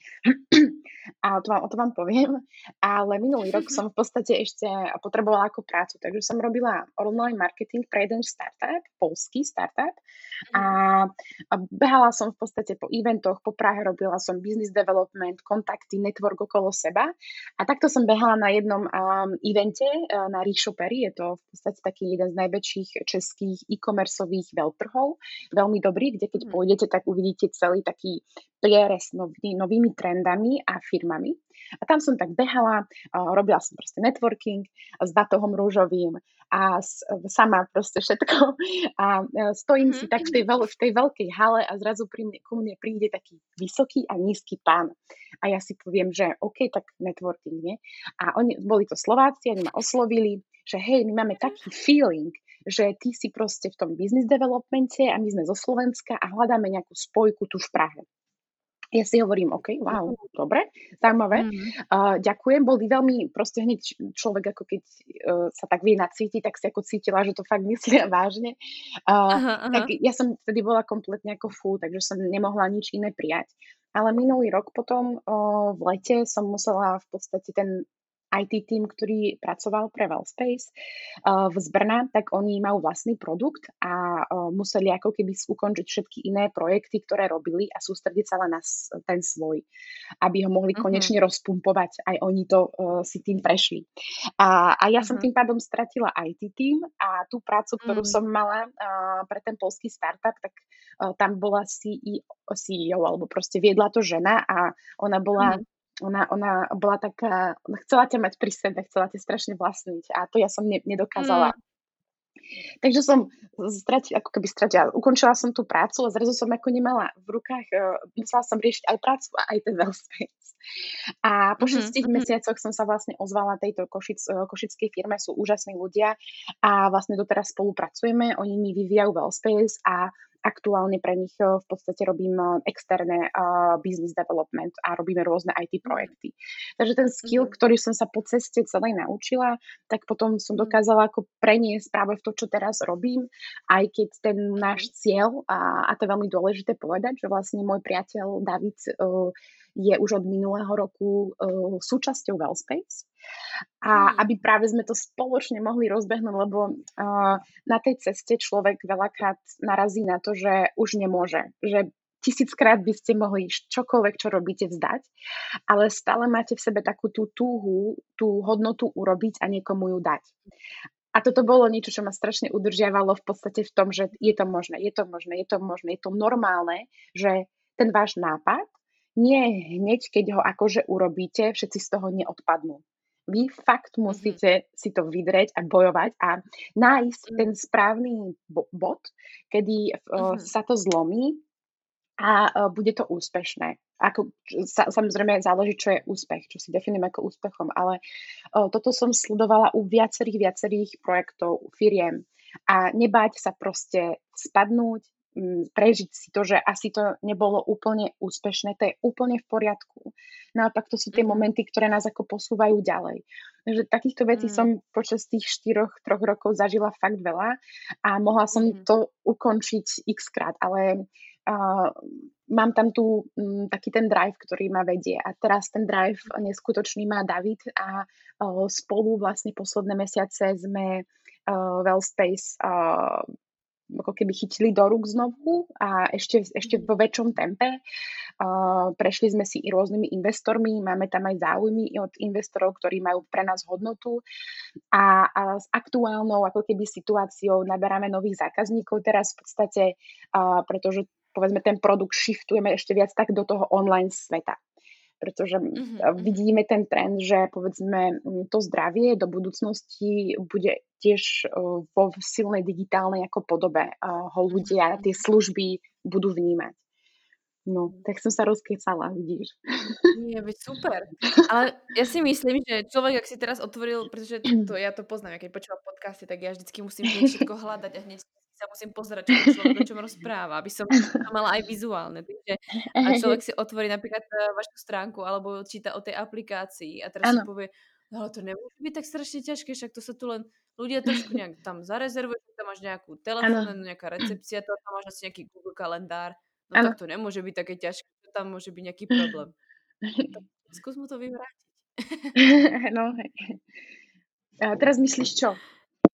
A to vám, o to vám poviem. Ale minulý rok som v podstate ešte potrebovala ako prácu, takže som robila online marketing pre jeden startup, polský startup. A, a behala som v podstate po eventoch, po Prahe robila som business development, kontakty, network okolo seba. A takto som behala na jednom um, evente uh, na Rešopery. Je to v podstate taký jeden z najväčších českých e-commerceových veľtrhov. Veľmi dobrý, kde keď mhm. pôjdete, tak uvidíte celý taký prierez nový, novými trendami a firmami. A tam som tak behala, robila som proste networking s batohom rúžovým a sama proste všetko. A stojím mm-hmm. si tak v tej, veľ, v tej veľkej hale a zrazu pri mne, ku mne príde taký vysoký a nízky pán. A ja si poviem, že OK, tak networking, nie? A oni, boli to Slováci, oni ma oslovili, že hej, my máme taký feeling, že ty si proste v tom business developmente a my sme zo Slovenska a hľadáme nejakú spojku tu v Prahe. Ja si hovorím, OK, wow, dobre, zaujímavé. Mm. Uh, ďakujem, boli veľmi, proste hneď človek, ako keď uh, sa tak vie nacítiť, tak si ako cítila, že to fakt myslia vážne. Uh, aha, aha. Tak ja som vtedy bola kompletne ako fú, takže som nemohla nič iné prijať. Ale minulý rok potom uh, v lete som musela v podstate ten IT tým, ktorý pracoval pre Wellspace uh, z Brna, tak oni majú vlastný produkt a uh, museli ako keby ukončiť všetky iné projekty, ktoré robili a sústrediť sa len na ten svoj, aby ho mohli uh-huh. konečne rozpumpovať. Aj oni to uh, si tým prešli. A, a ja uh-huh. som mhm. tým pádom stratila IT tým a tú prácu, ktorú uh-huh. som mala uh, pre ten polský startup, tak uh, tam bola CEO, CEO alebo proste viedla to žena a ona bola uh-huh ona, ona bola taká, ona chcela ťa mať pri sebe, chcela ťa strašne vlastniť a to ja som ne, nedokázala. Mm. Takže som stratila, ako keby stratila, ukončila som tú prácu a zrazu som ako nemala v rukách, uh, musela som riešiť aj prácu a aj ten space. A po mm-hmm. mesiacoch som sa vlastne ozvala tejto košic, uh, košickej firme, sú úžasní ľudia a vlastne doteraz spolupracujeme, oni mi vyvíjajú Wellspace a aktuálne pre nich eh, v podstate robím eh, externé uh, business development a robíme rôzne IT mhm. projekty. Takže ten skill, mm-hmm. ktorý som sa po ceste celej naučila, tak potom som mhm. dokázala ako preniesť práve v to, čo teraz robím, aj keď ten náš mhm. cieľ, a, a to je veľmi dôležité povedať, že vlastne môj priateľ David uh, je už od minulého roku uh, súčasťou Wellspace. A mm. aby práve sme to spoločne mohli rozbehnúť, lebo uh, na tej ceste človek veľakrát narazí na to, že už nemôže, že tisíckrát by ste mohli čokoľvek, čo robíte, vzdať, ale stále máte v sebe takú tú túhu, tú hodnotu urobiť a niekomu ju dať. A toto bolo niečo, čo ma strašne udržiavalo v podstate v tom, že je to možné, je to možné, je to možné, je to normálne, že ten váš nápad nie hneď, keď ho akože urobíte, všetci z toho neodpadnú. Vy fakt mhm. musíte mm-hmm. si to vydreť a bojovať a nájsť mm-hmm. ten správny bod, kedy mm-hmm. sa to zlomí a uh, bude to úspešné. Ako, sa, samozrejme záleží, čo je úspech, čo si definujem ako úspechom, ale uh, toto som sledovala u viacerých, viacerých projektov, firiem a nebáť sa proste spadnúť, prežiť si to, že asi to nebolo úplne úspešné, to je úplne v poriadku. Naopak to sú tie mm. momenty, ktoré nás ako posúvajú ďalej. Takže takýchto vecí mm. som počas tých 4 troch rokov zažila fakt veľa a mohla som mm. to ukončiť x krát, ale uh, mám tam tu um, taký ten drive, ktorý ma vedie a teraz ten drive neskutočný má David a uh, spolu vlastne posledné mesiace sme uh, Wellspace uh, ako keby chytili do rúk znovu a ešte, ešte vo väčšom tempe. Uh, prešli sme si i rôznymi investormi, máme tam aj záujmy od investorov, ktorí majú pre nás hodnotu. A, a s aktuálnou ako keby situáciou naberáme nových zákazníkov teraz v podstate, uh, pretože povedzme ten produkt shiftujeme ešte viac tak do toho online sveta pretože mm-hmm. vidíme ten trend, že povedzme to zdravie do budúcnosti bude tiež vo silnej digitálnej ako podobe ho ľudia, tie služby budú vnímať. No, tak som sa rozkecala, vidíš. Nie, veď super. Ale ja si myslím, že človek, ak si teraz otvoril, pretože to, ja to poznám, keď počúvam podcasty, tak ja vždycky musím všetko hľadať a hneď sa musím pozerať, čo človek o čom rozpráva, aby som to mala aj vizuálne. Takže, a človek si otvorí napríklad e, vašu stránku alebo číta o tej aplikácii a teraz ano. si povie, no to nemôže byť tak strašne ťažké, však to sa tu len ľudia trošku nejak tam zarezervujú, tam máš nejakú telefónu, nejaká recepcia, to tam máš asi nejaký Google kalendár. No ano. tak to nemôže byť také ťažké, tam môže byť nejaký problém. Skús mu to vyvrátiť. no, hej. A teraz myslíš čo?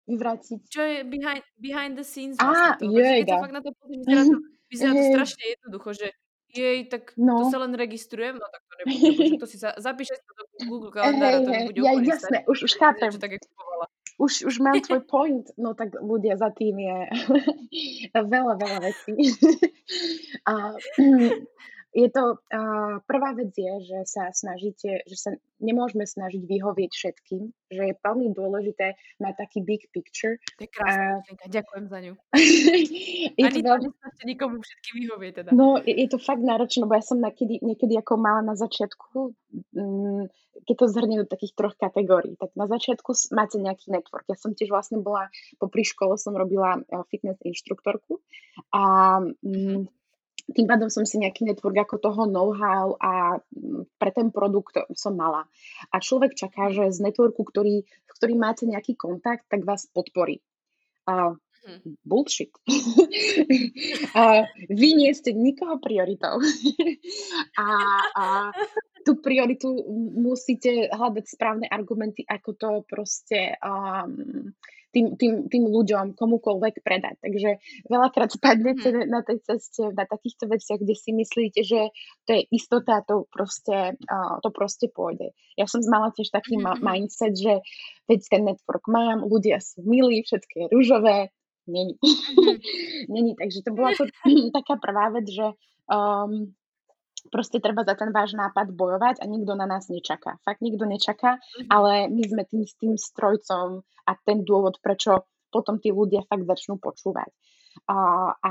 vyvrátiť. Čo je behind, behind the scenes vlastne to. Jej, sa fakt na to vyzerá to, vyzerá to strašne jednoducho, že jej, tak no. to sa len registrujem, no tak to nebude, to si za, zapíše to do Google kalendára, to bude ja, jasné, už, už chápem. Čo tak kupovala. Už, už mám tvoj point, no tak ľudia za tým je veľa, veľa vecí. a, je to, uh, prvá vec je, že sa snažíte, že sa nemôžeme snažiť vyhovieť všetkým, že je veľmi dôležité mať taký big picture. To je krásna uh, ďakujem za ňu. je Ani to veľmi... nikomu všetkým vyhovieť teda. No, je, je to fakt náročné, lebo ja som niekedy, niekedy ako mala na začiatku, um, keď to zhrnie do takých troch kategórií, tak na začiatku máte nejaký network. Ja som tiež vlastne bola, popri škole som robila fitness inštruktorku a um, tým pádom som si nejaký network ako toho know-how a mm, pre ten produkt som mala. A človek čaká, že z networku, ktorý, v ktorý máte nejaký kontakt, tak vás podporí. A mhm. bullshit. a vy nie ste nikoho prioritou. a, a tú prioritu musíte hľadať správne argumenty, ako to proste um, tým, tým, tým ľuďom, komukoľvek predať. Takže veľakrát spadnete mm. na tej ceste na takýchto veciach, kde si myslíte, že to je istota, to proste, uh, to proste pôjde. Ja som mala tiež taký mm. ma- mindset, že veď ten network mám, ľudia sú milí, všetko je rúžové, není. Mm. není. Takže to bola to, taká prvá vec, že um, proste treba za ten váš nápad bojovať a nikto na nás nečaká. Fakt nikto nečaká, mm-hmm. ale my sme tým, tým strojcom a ten dôvod, prečo potom tí ľudia fakt začnú počúvať. A, a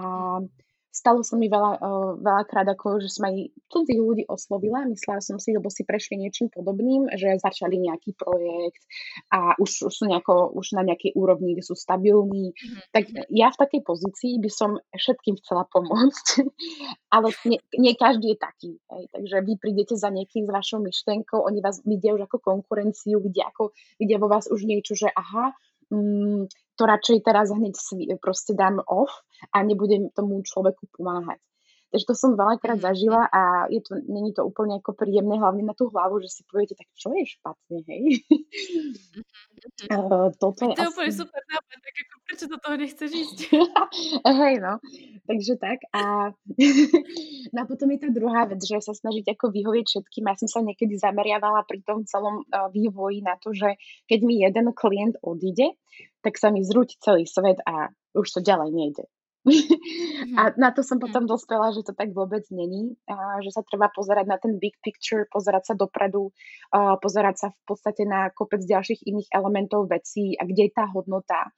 stalo sa mi veľa, uh, veľakrát, ako, že som aj cudzích ľudí oslovila, myslela som si, lebo si prešli niečím podobným, že začali nejaký projekt a už, už sú nejako, už na nejakej úrovni, kde sú stabilní. Mm-hmm. Tak ja v takej pozícii by som všetkým chcela pomôcť, ale nie, nie každý je taký. Hej. Takže vy prídete za niekým s vašou myšlenkou, oni vás vidia už ako konkurenciu, vidia, ako, vidia vo vás už niečo, že aha, mm, to radšej teraz hneď proste dám off a nebudem tomu človeku pomáhať. Takže to som veľakrát mhm. zažila a je to, není to úplne ako príjemné, hlavne na tú hlavu, že si poviete, tak čo je špatne, hej? uh, toto je, to je asi... úplne super nápad, tak ako prečo do toho nechceš ísť? hej, no. Takže tak. A... no a potom je tá druhá vec, že sa snažiť ako vyhovieť všetkým. Ja som sa niekedy zameriavala pri tom celom uh, vývoji na to, že keď mi jeden klient odíde, tak sa mi zrúti celý svet a už to ďalej nejde. A mhm. na to som potom mhm. dospela, že to tak vôbec není, a že sa treba pozerať na ten big picture, pozerať sa dopredu, a pozerať sa v podstate na kopec ďalších iných elementov vecí a kde je tá hodnota.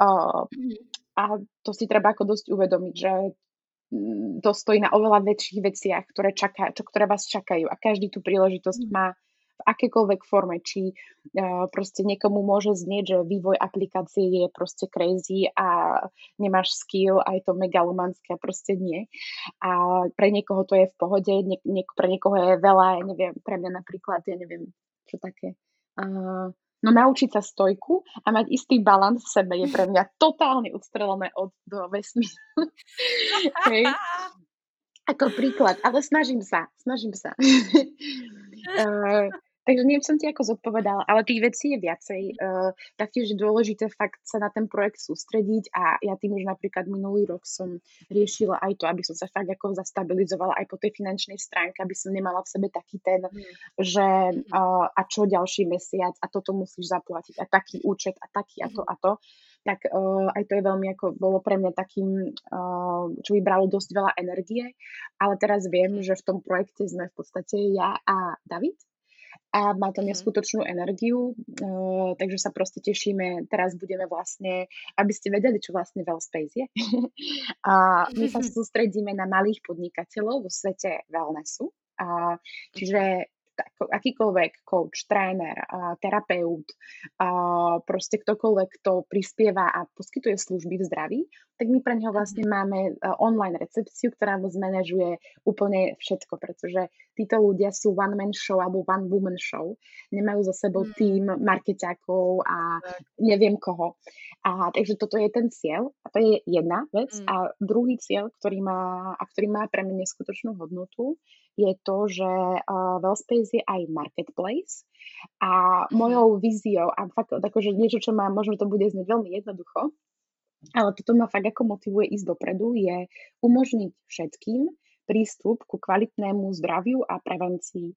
A, mhm. a to si treba ako dosť uvedomiť, že mm, to stojí na oveľa väčších veciach, ktoré, čaká, čo, ktoré vás čakajú a každý tú príležitosť má v akékoľvek forme, či uh, proste niekomu môže znieť, že vývoj aplikácie je proste crazy a nemáš skill a je to megalomanské proste nie. A pre niekoho to je v pohode, nie, nie, pre niekoho je veľa, ja neviem, pre mňa napríklad, ja neviem, čo také. Uh, No naučiť sa stojku a mať istý balans v sebe je pre mňa totálne odstrelené od do vesmíru. Hej. Ako príklad, ale snažím sa, snažím sa. uh, Takže neviem, som ti ako zodpovedala, ale tých vecí je viacej. Uh, taktiež je dôležité fakt sa na ten projekt sústrediť a ja tým už napríklad minulý rok som riešila aj to, aby som sa fakt ako zastabilizovala aj po tej finančnej stránke, aby som nemala v sebe taký ten, mm. že uh, a čo ďalší mesiac a toto musíš zaplatiť a taký účet a taký a to a to tak uh, aj to je veľmi ako, bolo pre mňa takým, uh, čo by bralo dosť veľa energie, ale teraz viem, že v tom projekte sme v podstate ja a David, a má to mhm. neskutočnú energiu, uh, takže sa proste tešíme. Teraz budeme vlastne, aby ste vedeli, čo vlastne Wellspace je. a my sa sústredíme na malých podnikateľov vo svete wellnessu. A, čiže akýkoľvek coach, tréner, terapeut, proste ktokoľvek, kto prispieva a poskytuje služby v zdraví, tak my pre neho mhm. vlastne máme online recepciu, ktorá mu zmanéžuje úplne všetko, pretože títo ľudia sú one-man show alebo one-woman show. Nemajú za sebou tým markeťákov a neviem koho. A takže toto je ten cieľ a to je jedna vec. Mm. A druhý cieľ, ktorý má, a ktorý má pre mňa neskutočnú hodnotu, je to, že uh, Wellspace je aj marketplace a mhm. mojou víziou, a fakt akože niečo, čo má, možno to bude znieť veľmi jednoducho, ale toto ma fakt ako motivuje ísť dopredu, je umožniť všetkým prístup ku kvalitnému zdraviu a prevencii.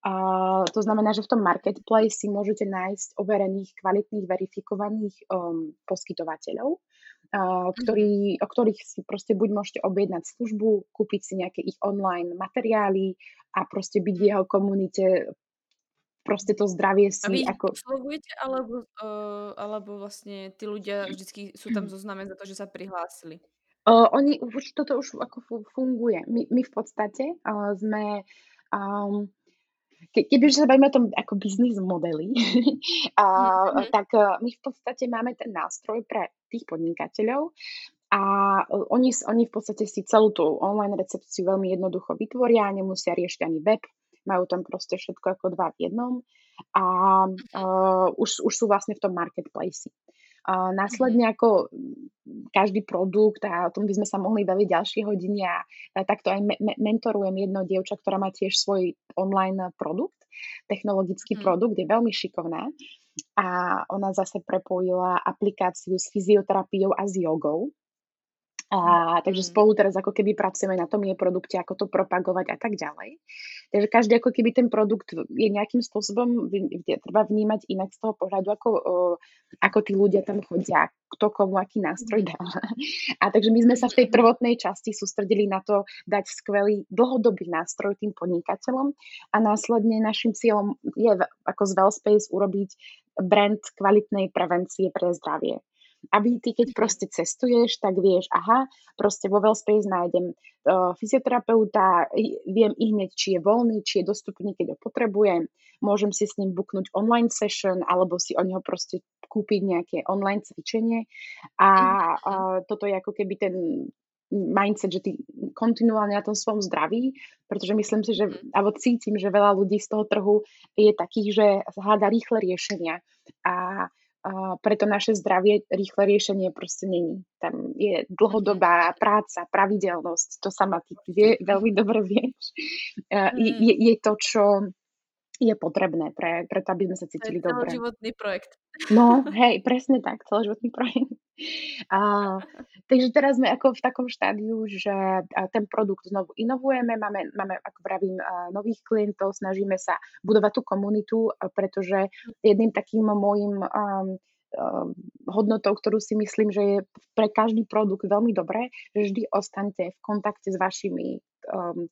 Uh, to znamená, že v tom marketplace si môžete nájsť overených, kvalitných, verifikovaných um, poskytovateľov, uh, ktorí, o ktorých si proste buď môžete objednať službu, kúpiť si nejaké ich online materiály a proste byť v jeho komunite proste to zdravie si A vy ako... oslovujete alebo, uh, alebo vlastne tí ľudia vždycky sú tam zozname za to, že sa prihlásili? Uh, oni už toto už ako funguje. My, my v podstate uh, sme um, ke, keby sa bavíme o tom ako biznis modely, a, mm-hmm. tak e, my v podstate máme ten nástroj pre tých podnikateľov a e, oni, oni v podstate si celú tú online recepciu veľmi jednoducho vytvoria, nemusia riešiť ani web, majú tam proste všetko ako dva v jednom a uh, už, už sú vlastne v tom marketplace. A následne mhm. ako každý produkt a o tom by sme sa mohli baviť ďalšie hodiny a, a takto aj me- mentorujem jedno dievča, ktorá má tiež svoj online produkt, technologický hmm. produkt, je veľmi šikovná a ona zase prepojila aplikáciu s fyzioterapiou a s jogou a, takže spolu teraz ako keby pracujeme na tom jej produkte, ako to propagovať a tak ďalej. Takže každý ako keby ten produkt je nejakým spôsobom treba vnímať inak z toho pohľadu, ako, ako tí ľudia tam chodia, kto komu aký nástroj dá. A takže my sme sa v tej prvotnej časti sústredili na to dať skvelý dlhodobý nástroj tým podnikateľom a následne našim cieľom je ako z Wellspace urobiť brand kvalitnej prevencie pre zdravie. Aby ty, keď proste cestuješ, tak vieš, aha, proste vo Wellspace nájdem uh, fyzioterapeuta, viem i hneď, či je voľný, či je dostupný, keď ho potrebujem, môžem si s ním buknúť online session, alebo si o neho proste kúpiť nejaké online cvičenie. A uh, toto je ako keby ten mindset, že ty kontinuálne na tom svojom zdraví, pretože myslím si, že, mhm. alebo cítim, že veľa ľudí z toho trhu je takých, že hľada rýchle riešenia a a preto naše zdravie rýchle riešenie proste není. Tam je dlhodobá práca, pravidelnosť, to sama ty vie, veľmi dobre vieš. Mm. Je, je to, čo je potrebné pre, preto, aby sme sa cítili dobre. To je celoživotný projekt. No, hej, presne tak, celoživotný projekt. A, takže teraz sme ako v takom štádiu, že ten produkt znovu inovujeme, máme, máme ako vravím, nových klientov, snažíme sa budovať tú komunitu, pretože jedným takým môjim um, hodnotou, ktorú si myslím, že je pre každý produkt veľmi dobré, že vždy ostaňte v kontakte s vašimi um,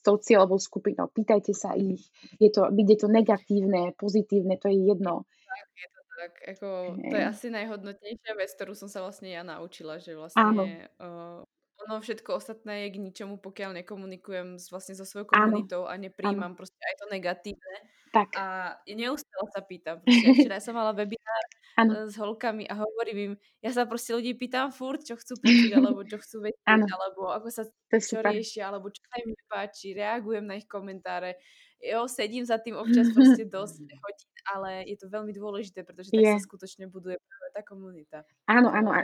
tou cieľovou skupinou. Pýtajte sa ich. Je to, je to negatívne, pozitívne, to je jedno. Je to tak. Ako, to je asi najhodnotnejšia vec, ktorú som sa vlastne ja naučila, že vlastne uh, ono všetko ostatné je k ničomu, pokiaľ nekomunikujem s, vlastne so svojou komunitou Áno. a nepríjmam Áno. proste aj to negatívne. Tak. A neustále sa pýtam. Proste, včera som mala webinár ano. s holkami a hovorím im, ja sa proste ľudí pýtam furt, čo chcú počuť, alebo čo chcú vedieť, alebo ako sa čo riešia, alebo čo sa im nepáči, reagujem na ich komentáre. Jo, sedím za tým občas proste dosť hodín, ale je to veľmi dôležité, pretože tak je. sa skutočne buduje tá komunita. Áno, áno.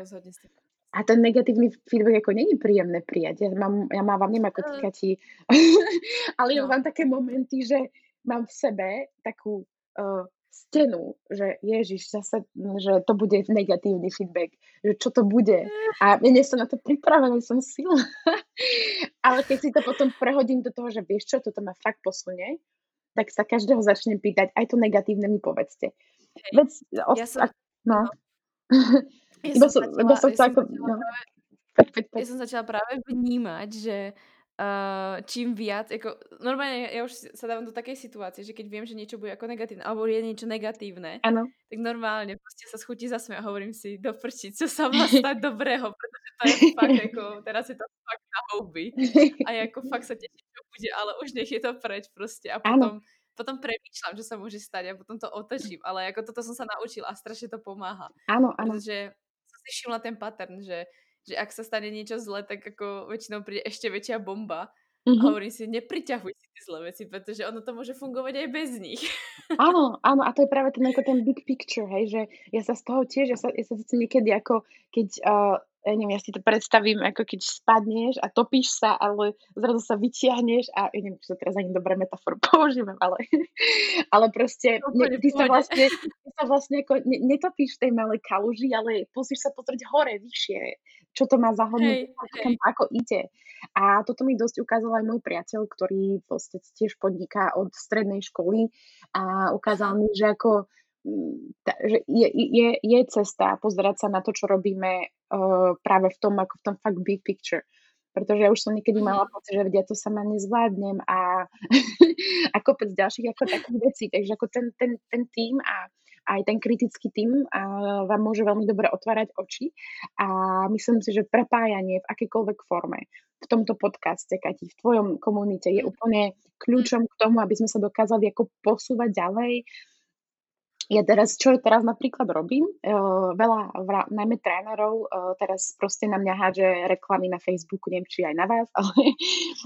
A ten negatívny feedback ako není príjemné prijať. Ja, mám, ja mávam, neviem ako týkati, ale no. ja mám také momenty, že mám v sebe takú uh, stenu, že Ježiš, zase, že to bude negatívny feedback, že čo to bude. A ja nie som na to pripravená, som silná. Ale keď si to potom prehodím do toho, že vieš čo, toto ma fakt posunie, tak sa každého začnem pýtať, aj to negatívne mi povedzte. Hej. Vec, os, ja som, no. Ja som, som, začala, som ja som, ako, no. ja som začala práve vnímať, že Uh, čím viac, ako, normálne ja už sa dávam do takej situácie, že keď viem, že niečo bude ako negatívne, alebo je niečo negatívne, ano. tak normálne proste sa schutí zasmie a hovorím si, doprčiť, čo sa má stať dobrého, pretože to je fakt, ako, teraz je to fakt na houby. A ja ako fakt sa teším, čo bude, ale už nech je to preč proste. A potom, potom premýšľam, že sa môže stať a potom to otočím. Ale ako toto som sa naučila a strašne to pomáha. Áno, áno. Pretože som si všimla ten pattern, že že ak sa stane niečo zlé, tak ako väčšinou príde ešte väčšia bomba. Mm-hmm. A mhm. hovorím si, nepriťahuj si tie zlé veci, pretože ono to môže fungovať aj bez nich. Áno, áno, a to je práve ten, ako ten big picture, hej, že ja sa z toho tiež, ja sa, ja sa niekedy ako, keď uh, ja neviem, ja si to predstavím, ako keď spadneš a topíš sa, ale zrazu sa vytiahneš a ja neviem, či to teraz ani dobré metaforu používam, ale, ale proste ne, ty, sa vlastne, ty sa vlastne ako ne, netopíš v tej malej kaluži, ale pozrieš sa pozrieť hore, vyššie, čo to má za hodnotu, ako ide. A toto mi dosť ukázal aj môj priateľ, ktorý vlastne tiež podniká od strednej školy a ukázal mi, že ako že je, je, je cesta pozerať sa na to, čo robíme uh, práve v tom, ako v tom fakt big picture. Pretože ja už som niekedy mala mhm. pocit, že ja to sama nezvládnem a, a kopec ďalších ako takých vecí. Takže ako ten, ten, ten tým a aj ten kritický tým vám môže veľmi dobre otvárať oči a myslím si, že prepájanie v akékoľvek forme v tomto podcaste, Kati, v tvojom komunite je mhm. úplne kľúčom k tomu, aby sme sa dokázali ako posúvať ďalej, ja teraz, čo teraz napríklad robím, uh, veľa, vra, najmä trénerov, uh, teraz proste na mňa hádže reklamy na Facebooku, neviem, či aj na vás, ale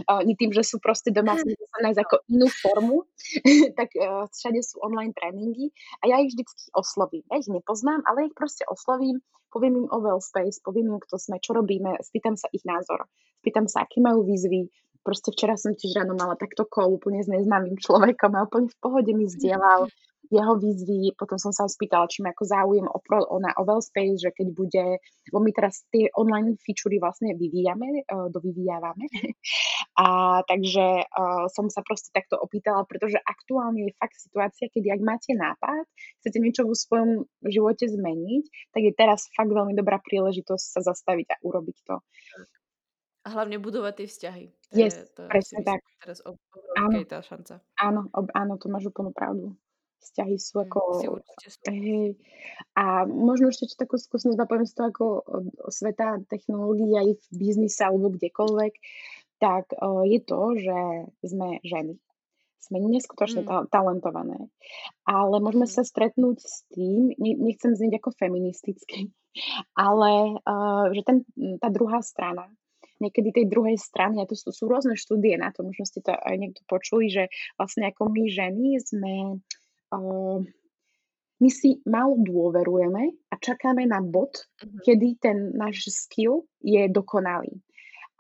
uh, tým, že sú proste doma, si sa nájsť ako inú formu, tak uh, všade sú online tréningy a ja ich vždycky oslovím. Ja ich nepoznám, ale ich proste oslovím, poviem im o Wellspace, poviem im, kto sme, čo robíme, spýtam sa ich názor, spýtam sa, aké majú výzvy, proste včera som tiež ráno mala takto kol úplne s neznámym človekom a úplne v pohode mi zdieľal jeho výzvy, potom som sa ho spýtala, či ma ako záujem o, pro, o, na Oval Space, že keď bude, lebo my teraz tie online featurey vlastne vyvíjame, uh, dovyvíjavame. A takže uh, som sa proste takto opýtala, pretože aktuálne je fakt situácia, keď ak máte nápad, chcete niečo vo svojom živote zmeniť, tak je teraz fakt veľmi dobrá príležitosť sa zastaviť a urobiť to. A hlavne budovať tie vzťahy. To yes, je, to presne tak. Teraz obrovská tá šanca. Áno, ob, áno, to máš úplnú pravdu vzťahy sú hm, ako... Hej. A možno ešte takú skúsenosť poviem z toho ako sveta technológií aj v biznise alebo kdekoľvek, tak je to, že sme ženy. Sme neskutočne mm. talentované. Ale môžeme mm. sa stretnúť s tým, nechcem znieť ako feministicky, ale že ten, tá druhá strana, niekedy tej druhej strany, a to sú, sú rôzne štúdie na to, možno ste to aj niekto počuli, že vlastne ako my ženy sme my si málo dôverujeme a čakáme na bod, uh-huh. kedy ten náš skill je dokonalý.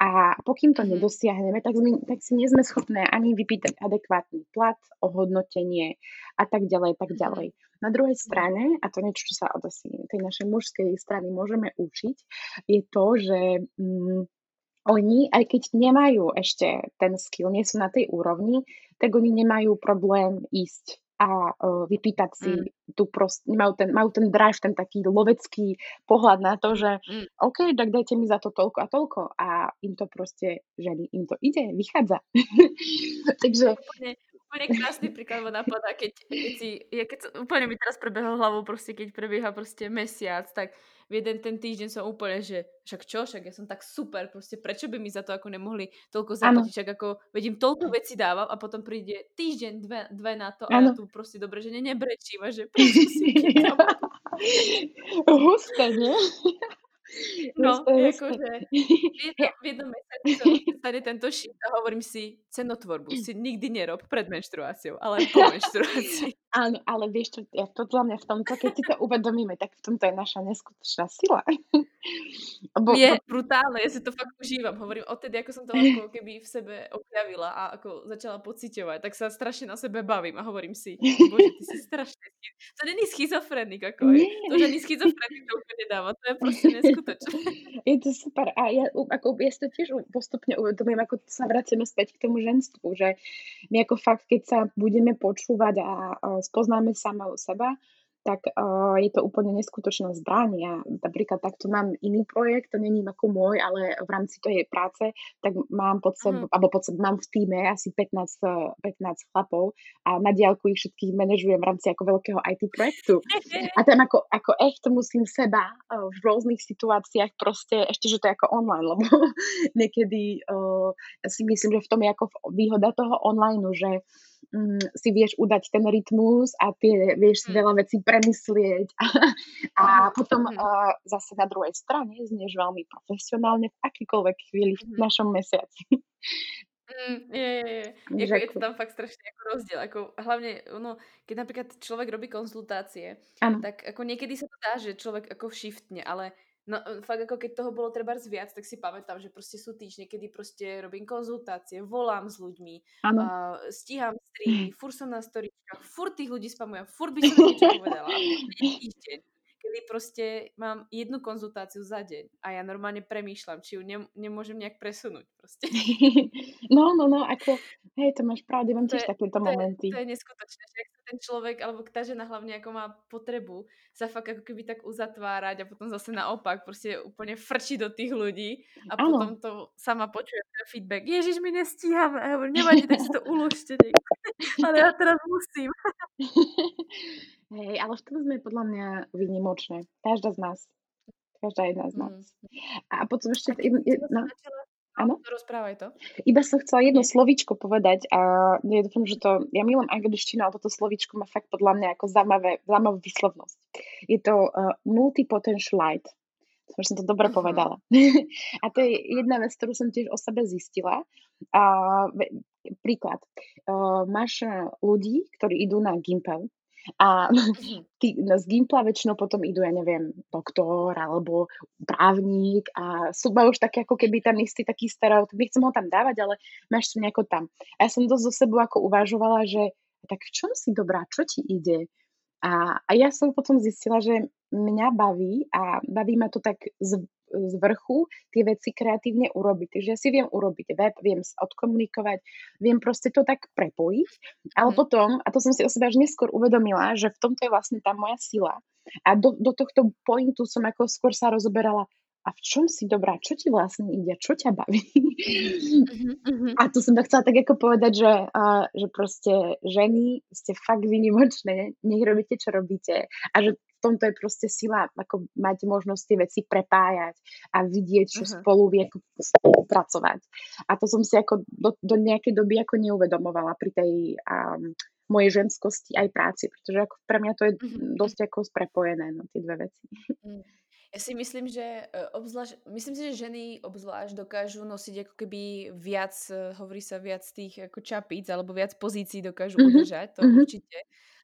A pokým to uh-huh. nedosiahneme, tak, sme, tak si nie sme schopné ani vypýtať adekvátny plat, ohodnotenie a tak ďalej, tak ďalej. Na druhej strane, a to niečo, čo sa od asi tej našej mužskej strany môžeme učiť, je to, že mm, oni, aj keď nemajú ešte ten skill, nie sú na tej úrovni, tak oni nemajú problém ísť a uh, vypýtať si mm. tu prost, majú ten, majú ten drive, ten taký lovecký pohľad na to, že mm. OK, tak dajte mi za to toľko a toľko a im to proste, že im to ide, vychádza. Takže... Úplne, úplne krásny príklad ma napadá, keď, keď si, ja keď, úplne mi teraz prebehol hlavou proste, keď prebieha proste mesiac, tak v jeden ten týždeň som úplne, že však čo, však ja som tak super, proste prečo by mi za to ako nemohli toľko zaplatiť, však ako vedím toľko vecí dávam a potom príde týždeň, dve, dve na to a ano. ja tu proste dobre, že ne, nebrečím a že prečo si Husté, nie? No, akože v jednom mesiaci stane tento šít a hovorím si, cenotvorbu si nikdy nerob pred menštruáciou, ale po menštruácii. Áno, ale vieš čo, ja podľa mňa v tomto, keď si to uvedomíme, tak v tomto je naša neskutočná sila. Bo, je bo... brutálne, ja si to fakt užívam. Hovorím odtedy, ako som to ako keby v sebe objavila a ako začala pociťovať, tak sa strašne na sebe bavím a hovorím si, bože, ty si strašne To není schizofrenik, ako je. To, že ani schizofrenik to úplne nedáva, to je proste neskutočné. Je to super a ja, ako, ja si to tiež postupne uvedomím, ako sa vraciame späť k tomu ženstvu, že my ako fakt, keď sa budeme počúvať a spoznáme sama u seba, tak uh, je to úplne neskutočná zbraň. Ja napríklad takto mám iný projekt, to není ako môj, ale v rámci tej práce, tak mám pod sebou, mm. alebo pod sebou, mám v týme asi 15, 15 chlapov a na diálku ich všetkých manažujem v rámci ako veľkého IT projektu. A tam ako, ako echt musím seba uh, v rôznych situáciách proste, ešte, že to je ako online, lebo niekedy uh, si myslím, že v tom je ako výhoda toho online, že um, si vieš udať ten rytmus a tie vieš si hm. veľa vecí premyslieť a, a potom uh, zase na druhej strane znieš veľmi profesionálne v akýkoľvek chvíli v mhm. našom mesiaci. Mm, je, je, je. Jako, je to tam fakt strašne ako rozdiel. Ako, hlavne, no, keď napríklad človek robí konzultácie, ano. tak ako niekedy sa to dá, že človek ako shiftne, ale No e, fakt ako keď toho bolo treba viac, tak si pamätám, že proste sú týždne, kedy proste robím konzultácie, volám s ľuďmi, uh, stíham streamy, fur som na storičkách, fur tých ľudí spamujem, fur by som niečo povedala. týždeň, kedy proste mám jednu konzultáciu za deň a ja normálne premýšľam, či ju ne, nemôžem nejak presunúť proste. No, no, no, ako, hej, to máš pravdu, mám tiež takéto momenty. To je neskutočné, že ten človek, alebo tá žena hlavne ako má potrebu sa fakt ako keby tak uzatvárať a potom zase naopak proste úplne frčí do tých ľudí a ano. potom to sama počuje ten feedback. Ježiš, my nestíhame. Nevadí, tak si to uložte. Ale ja teraz musím. Hej, ale v tom sme podľa mňa vynimočné. Každá z nás. Každá jedna z nás. Mm. A potom ešte... Jedna, Áno? Rozprávaj to. Iba som chcela jedno slovíčko povedať a ja dúfam, že to, ja milujem angličtinu, ale toto slovíčko má fakt podľa mňa ako zaujímavé, zaujímavú výslovnosť. Je to uh, multipotentialite. Som, som to dobre uh-huh. povedala. a to je jedna vec, ktorú som tiež o sebe zistila. Uh, príklad. Uh, máš ľudí, ktorí idú na Gimpel a mhm. tí, z Gimpla väčšinou potom idú, ja neviem, doktor alebo právnik a sú ma už také ako keby tam istý taký stereotyp. Nechcem ho tam dávať, ale máš to nejako tam. A ja som dosť zo sebou ako uvažovala, že tak v čom si dobrá, čo ti ide? A, a ja som potom zistila, že mňa baví a baví ma to tak z, z vrchu tie veci kreatívne urobiť. Takže ja si viem urobiť web, viem odkomunikovať, viem proste to tak prepojiť, ale mm. potom, a to som si o sebe až neskôr uvedomila, že v tomto je vlastne tá moja sila. A do, do tohto pointu som ako skôr sa rozoberala, a v čom si dobrá, čo ti vlastne ide, čo ťa baví. Uh-huh, A tu som to chcela tak ako povedať, že, uh, že proste ženy ste fakt vynimočné, nech robíte, čo robíte a že v tomto je proste sila, ako mať možnosť tie veci prepájať a vidieť, čo uh-huh. spolu vie ako spolupracovať. A to som si ako do, do nejakej doby ako neuvedomovala pri tej um, mojej ženskosti aj práci, pretože ako pre mňa to je dosť ako sprepojené, no, tie dve veci. Uh-huh. Ja si myslím, že e, obzvlášť, myslím si, že ženy obzvlášť dokážu nosiť ako keby viac, e, hovorí sa viac tých ako čapíc, alebo viac pozícií dokážu mm-hmm. udržať, to mm-hmm. určite.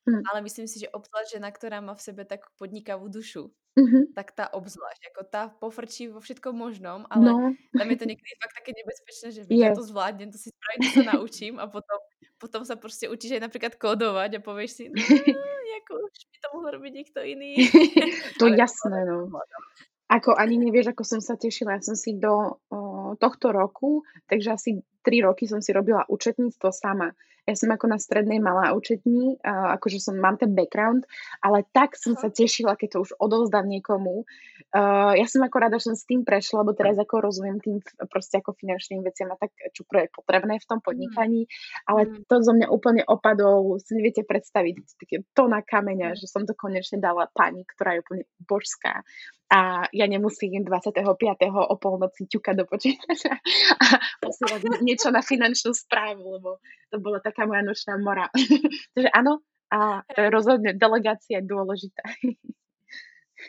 Mm-hmm. Ale myslím si, že obzvlášť žena, ktorá má v sebe takú podnikavú dušu, mm-hmm. tak tá obzvlášť, ako tá pofrčí vo všetkom možnom, ale no. tam je to niekedy fakt také nebezpečné, že yes. ja to zvládnem, to si spravím, to sa naučím a potom, potom sa proste učíš aj napríklad kódovať a povieš si, no, ako už by to mohol robiť niekto iný. to jasné, no. Ako ani nevieš, ako som sa tešila. Ja som si do o, tohto roku, takže asi tri roky som si robila účetníctvo sama. Ja som ako na strednej mala účetní, uh, akože som, mám ten background, ale tak som sa tešila, keď to už odovzdám niekomu. Uh, ja som ako rada, že som s tým prešla, lebo teraz ako rozumiem tým proste ako finančným veciam a tak, čo je potrebné v tom mm. podnikaní, ale mm. to zo mňa úplne opadol, si neviete predstaviť, také to na kameňa, mm. že som to konečne dala pani, ktorá je úplne božská a ja nemusím 25. o polnoci ťukať do počítača a posielať niečo na finančnú správu, lebo to bola taká moja nočná mora. Takže áno, a rozhodne delegácia je dôležitá.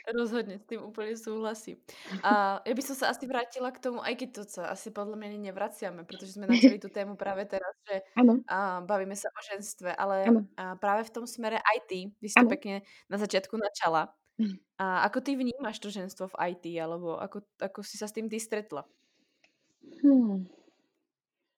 Rozhodne, s tým úplne súhlasím. A ja by som sa asi vrátila k tomu, aj keď to sa asi podľa mňa nevraciame, pretože sme načali tú tému práve teraz, že a, bavíme sa o ženstve, ale a práve v tom smere IT, vy ste pekne na začiatku načala, a ako ty vnímaš to ženstvo v IT, alebo ako, ako si sa s tým ty stretla? Hmm.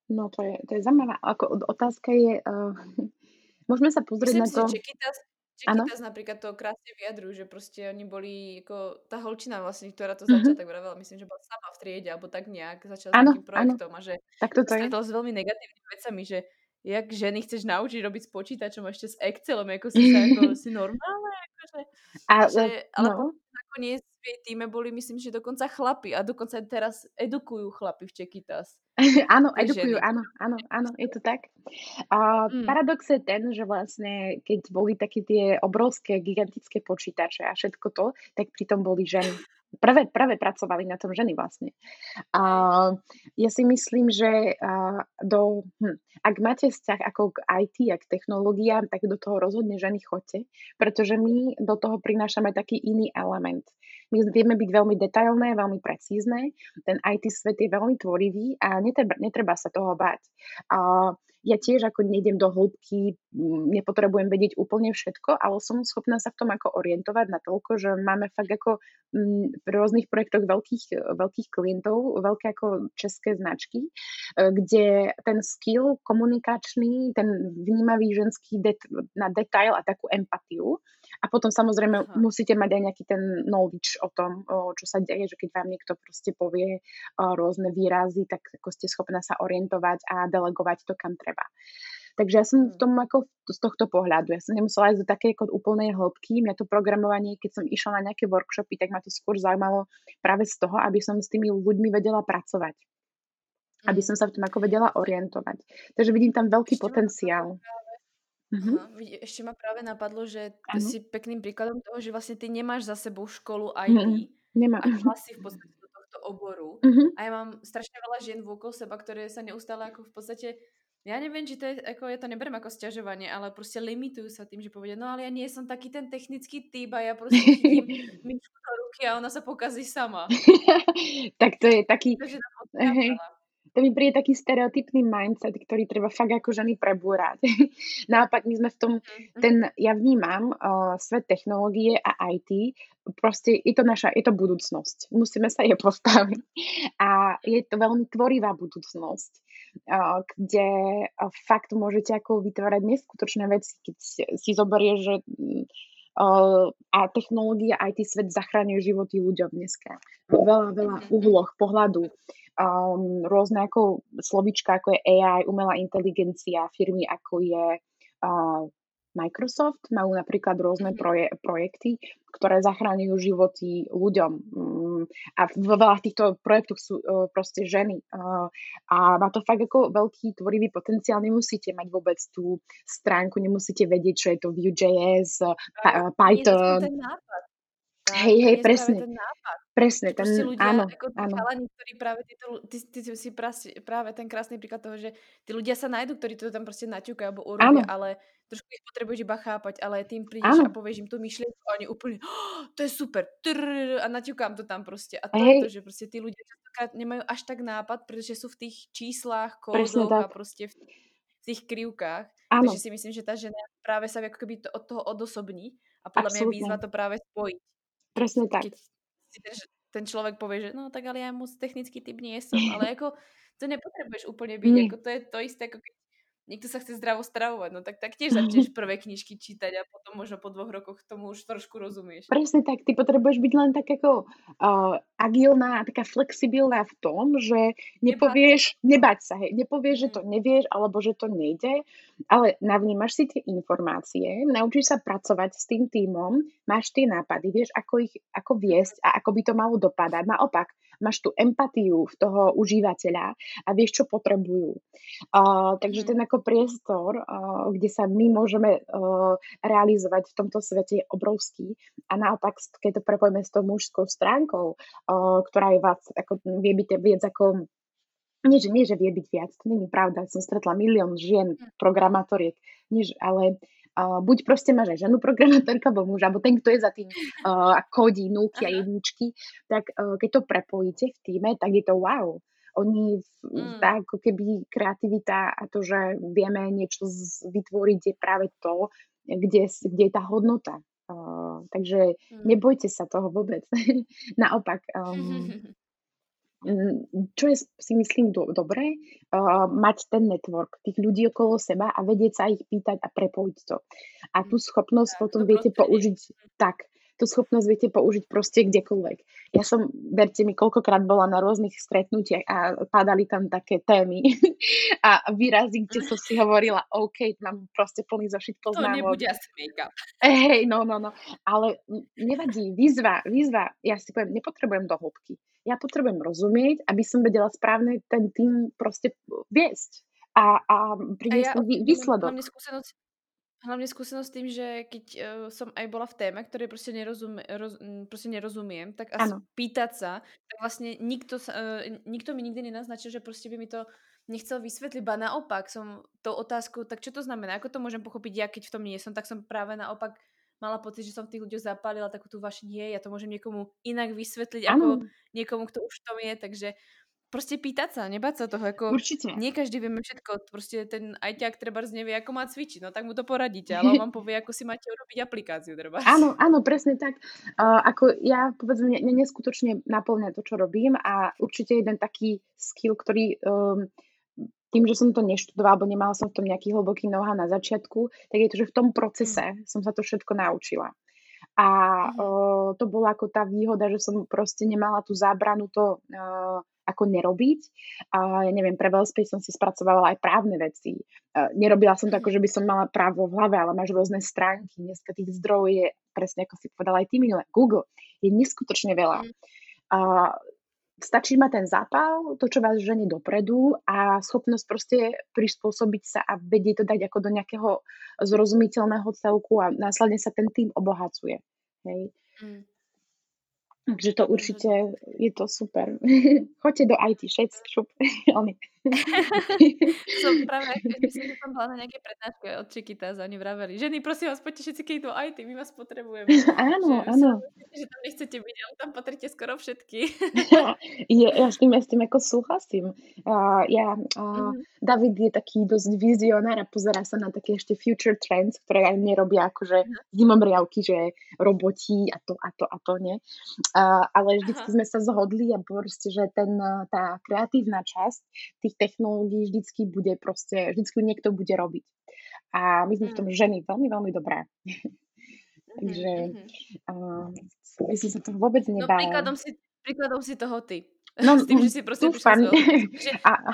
No to je, to je zaujímavá. Ako, otázka je, uh, môžeme sa pozrieť Myslím na to... Si, že Kitas, Kitas napríklad to krásne vyjadrujú, že proste oni boli, ako tá holčina vlastne, ktorá to začala, mm-hmm. tak vravela, myslím, že bola sama v triede, alebo tak nejak, začala ano, s takým projektom ano. a že tak to stretla s veľmi negatívnymi vecami, že jak ženy chceš naučiť robiť s počítačom ešte s Excelom, ako si sa ako si normálne, akože, a, že, ale no. nakoniec v jej týme boli, myslím, že dokonca chlapi a dokonca teraz edukujú chlapi v Čekitas. áno, edukujú, ženy. áno, áno, áno, je to tak. A mm. Paradox je ten, že vlastne, keď boli také tie obrovské, gigantické počítače a všetko to, tak pritom boli ženy prvé, prvé pracovali na tom ženy vlastne. A ja si myslím, že do, hm, ak máte vzťah ako k IT a k technológiám, tak do toho rozhodne ženy chodte, pretože my do toho prinášame taký iný element. My vieme byť veľmi detailné, veľmi precízne, ten IT svet je veľmi tvorivý a netreba, netreba sa toho báť. A ja tiež ako nejdem do hĺbky, nepotrebujem vedieť úplne všetko, ale som schopná sa v tom ako orientovať na toľko, že máme fakt ako v rôznych projektoch veľkých, veľkých klientov, veľké ako české značky, e, kde ten skill komunikačný, ten vnímavý ženský det- na detail a takú empatiu a potom samozrejme Aha. musíte mať aj nejaký ten knowledge o tom, o čo sa deje, že keď vám niekto proste povie rôzne výrazy, tak ako ste schopná sa orientovať a delegovať to, kam treba. Takže ja som v mm. tom ako z tohto pohľadu. Ja som nemusela ísť do také ako úplnej hĺbky. Mňa to programovanie, keď som išla na nejaké workshopy, tak ma to skôr zaujímalo práve z toho, aby som s tými ľuďmi vedela pracovať. Aby mm. som sa v tom ako vedela orientovať. Takže vidím tam veľký Ešte potenciál. Mhm. Aha, ešte ma práve napadlo, že ano. si pekným príkladom toho, že vlastne ty nemáš za sebou školu IT mm, Nemá. a hlasy v podstate do tohto oboru. Mm-hmm. A ja mám strašne veľa žien vôkol seba, ktoré sa neustále ako v podstate ja neviem, či to je, ako ja to neberiem ako stiažovanie, ale proste limitujú sa tým, že povedia, no ale ja nie som taký ten technický typ a ja proste chytím myšku do ruky a ona sa pokazí sama. tak to je taký... To mi príde taký stereotypný mindset, ktorý treba fakt ako ženy prebúrať. Naopak, my sme v tom, mhm. ten, ja vnímam uh, svet technológie a IT, proste je to naša, je to budúcnosť. Musíme sa je postaviť. A je to veľmi tvorivá budúcnosť kde fakt môžete ako vytvárať neskutočné veci, keď si zoberie, že a technológia IT svet zachráňuje životy ľuďom dneska. Veľa, veľa uhloch pohľadu. Um, rôzne ako slovička, ako je AI, umelá inteligencia, firmy ako je uh, Microsoft majú napríklad rôzne mhm. proje- projekty, ktoré zachráňujú životy ľuďom. A vo veľa týchto projektoch sú uh, proste ženy. Uh, a má to fakt ako veľký tvorivý potenciál. Nemusíte mať vôbec tú stránku, nemusíte vedieť, čo je to Vue.js, Python. Hej, hej, presne. Ten nápad. Presne, ten, ľudia, áno, ako áno. Chalani, ktorí práve títo, ty, ty, ty si práve ten krásny príklad toho, že tí ľudia sa nájdú, ktorí to tam proste naťukajú alebo urobia, áno. ale trošku ich potrebuješ iba chápať, ale tým prídeš Áno. a povieš im tú myšlienku a oni úplne, oh, to je super, trrr, a naťukám to tam proste. A to to, že proste tí ľudia častokrát nemajú až tak nápad, pretože sú v tých číslach, kódoch a proste v, v tých krivkách. Áno. Takže si myslím, že tá žena práve sa ako keby to od toho odosobní a podľa Absolutne. mňa je výzva to práve spojiť. Presne tak. Keď ten, človek povie, že no tak ale ja moc technický typ nie som, ale ako to nepotrebuješ úplne byť, ako to je to isté, ako keď niekto sa chce zdravo stravovať, no tak taktiež začneš prvé knižky čítať a potom možno po dvoch rokoch tomu už trošku rozumieš. Presne tak, ty potrebuješ byť len tak ako uh, agilná a taká flexibilná v tom, že nepovieš, nebať sa, hej, nepovieš, že to mm. nevieš alebo že to nejde, ale navnímaš si tie informácie, naučíš sa pracovať s tým týmom, máš tie nápady, vieš, ako ich ako viesť a ako by to malo dopadať. Naopak, máš tú empatiu v toho užívateľa a vieš, čo potrebujú. Uh, takže mm. ten ako priestor, uh, kde sa my môžeme uh, realizovať v tomto svete je obrovský a naopak, keď to prepojíme s tou mužskou stránkou, uh, ktorá je vás, ako, vie byť viac ako nie, že, nie, že vie byť viac, to není pravda. Som stretla milión žien, hm. programátoriek, nie, ale Uh, buď proste máš aj ženu programátorka, alebo muža, alebo ten, kto je za tým uh, kodí, nulky a jedničky, tak uh, keď to prepojíte v týme, tak je to wow. Oni, mm. tak ako keby kreativita a to, že vieme niečo z, vytvoriť, je práve to, kde, kde je tá hodnota. Uh, takže mm. nebojte sa toho vôbec. Naopak, um, čo je, si myslím, do, dobré, uh, mať ten network tých ľudí okolo seba a vedieť sa ich pýtať a prepojiť to. A tú schopnosť potom viete použiť tak, tú schopnosť viete použiť proste kdekoľvek. Ja som, verte mi, koľkokrát bola na rôznych stretnutiach a padali tam také témy a výrazy, kde som si hovorila, OK, mám proste plný zošit poznámok. To nebude asi make-up. Hej, no, no, no. Ale nevadí, výzva, výzva, ja si poviem, nepotrebujem do hĺbky ja potrebujem rozumieť, aby som vedela správne ten tým proste viesť a, a priniesť ja, výsledok. Skúsenosť, hlavne skúsenosť s tým, že keď uh, som aj bola v téme, ktoré proste, nerozumie, roz, proste nerozumiem, tak a spýtať sa, tak vlastne nikto, uh, nikto mi nikdy nenaznačil, že proste by mi to nechcel vysvetliť, ba naopak som tou otázkou, tak čo to znamená, ako to môžem pochopiť ja, keď v tom nie som, tak som práve naopak mala pocit, že som v tých ľuďoch zapálila takú tú vaši nie, ja to môžem niekomu inak vysvetliť, ano. ako niekomu, kto už tom je, takže proste pýtať sa, nebáť sa toho, ako Určite. nie každý vieme všetko, proste ten ajťák treba nevie, ako má cvičiť, no tak mu to poradíte, ale on vám povie, ako si máte urobiť aplikáciu treba. Áno, áno, presne tak. Uh, ako ja, povedzme, ne, neskutočne naplňa to, čo robím a určite jeden taký skill, ktorý um, tým, že som to neštudovala, alebo nemala som v tom nejaký hlboký noha na začiatku, tak je to, že v tom procese mm. som sa to všetko naučila. A mm. uh, to bola ako tá výhoda, že som proste nemala tú zábranu to uh, ako nerobiť. A ja neviem, pre Wellspace som si spracovala aj právne veci. Nerobila som to ako, že by som mala právo v hlave, ale máš rôzne stránky. Dneska tých zdrojov je, presne ako si povedala aj ty minule, Google. Je neskutočne veľa. Mm. A stačí ma ten zápal, to, čo vás ženie dopredu a schopnosť proste prispôsobiť sa a vedieť to dať ako do nejakého zrozumiteľného celku a následne sa ten tým obohacuje. Hej. Mm. Takže to určite je to super. Choďte do IT, všetci, šup. Som práve, myslím, že som bola na nejaké prednáške od Čekitáza, oni vraveli, ženy, prosím vás, poďte všetci keď do IT, my vás potrebujeme. Áno, že, áno. Že tam nechcete byť, ale tam patríte skoro všetky. je, ja, s tým, ja s tým ako súhlasím. Uh, ja, uh, mm-hmm. David je taký dosť vizionár a pozerá sa na také ešte future trends, ktoré aj nerobia akože mm-hmm. zimomriavky, že roboti a to a to a to, nie. Uh, ale vždy sme sa zhodli a proste, že ten, tá kreatívna časť tých technológií vždycky bude proste, vždycky niekto bude robiť. A my sme v tom mm. ženy veľmi, veľmi dobré. Takže uh, myslím sa to vôbec nedá. No príkladom si, príkladom si toho ty. No, s tým, že si proste dúfam. Že... A, a...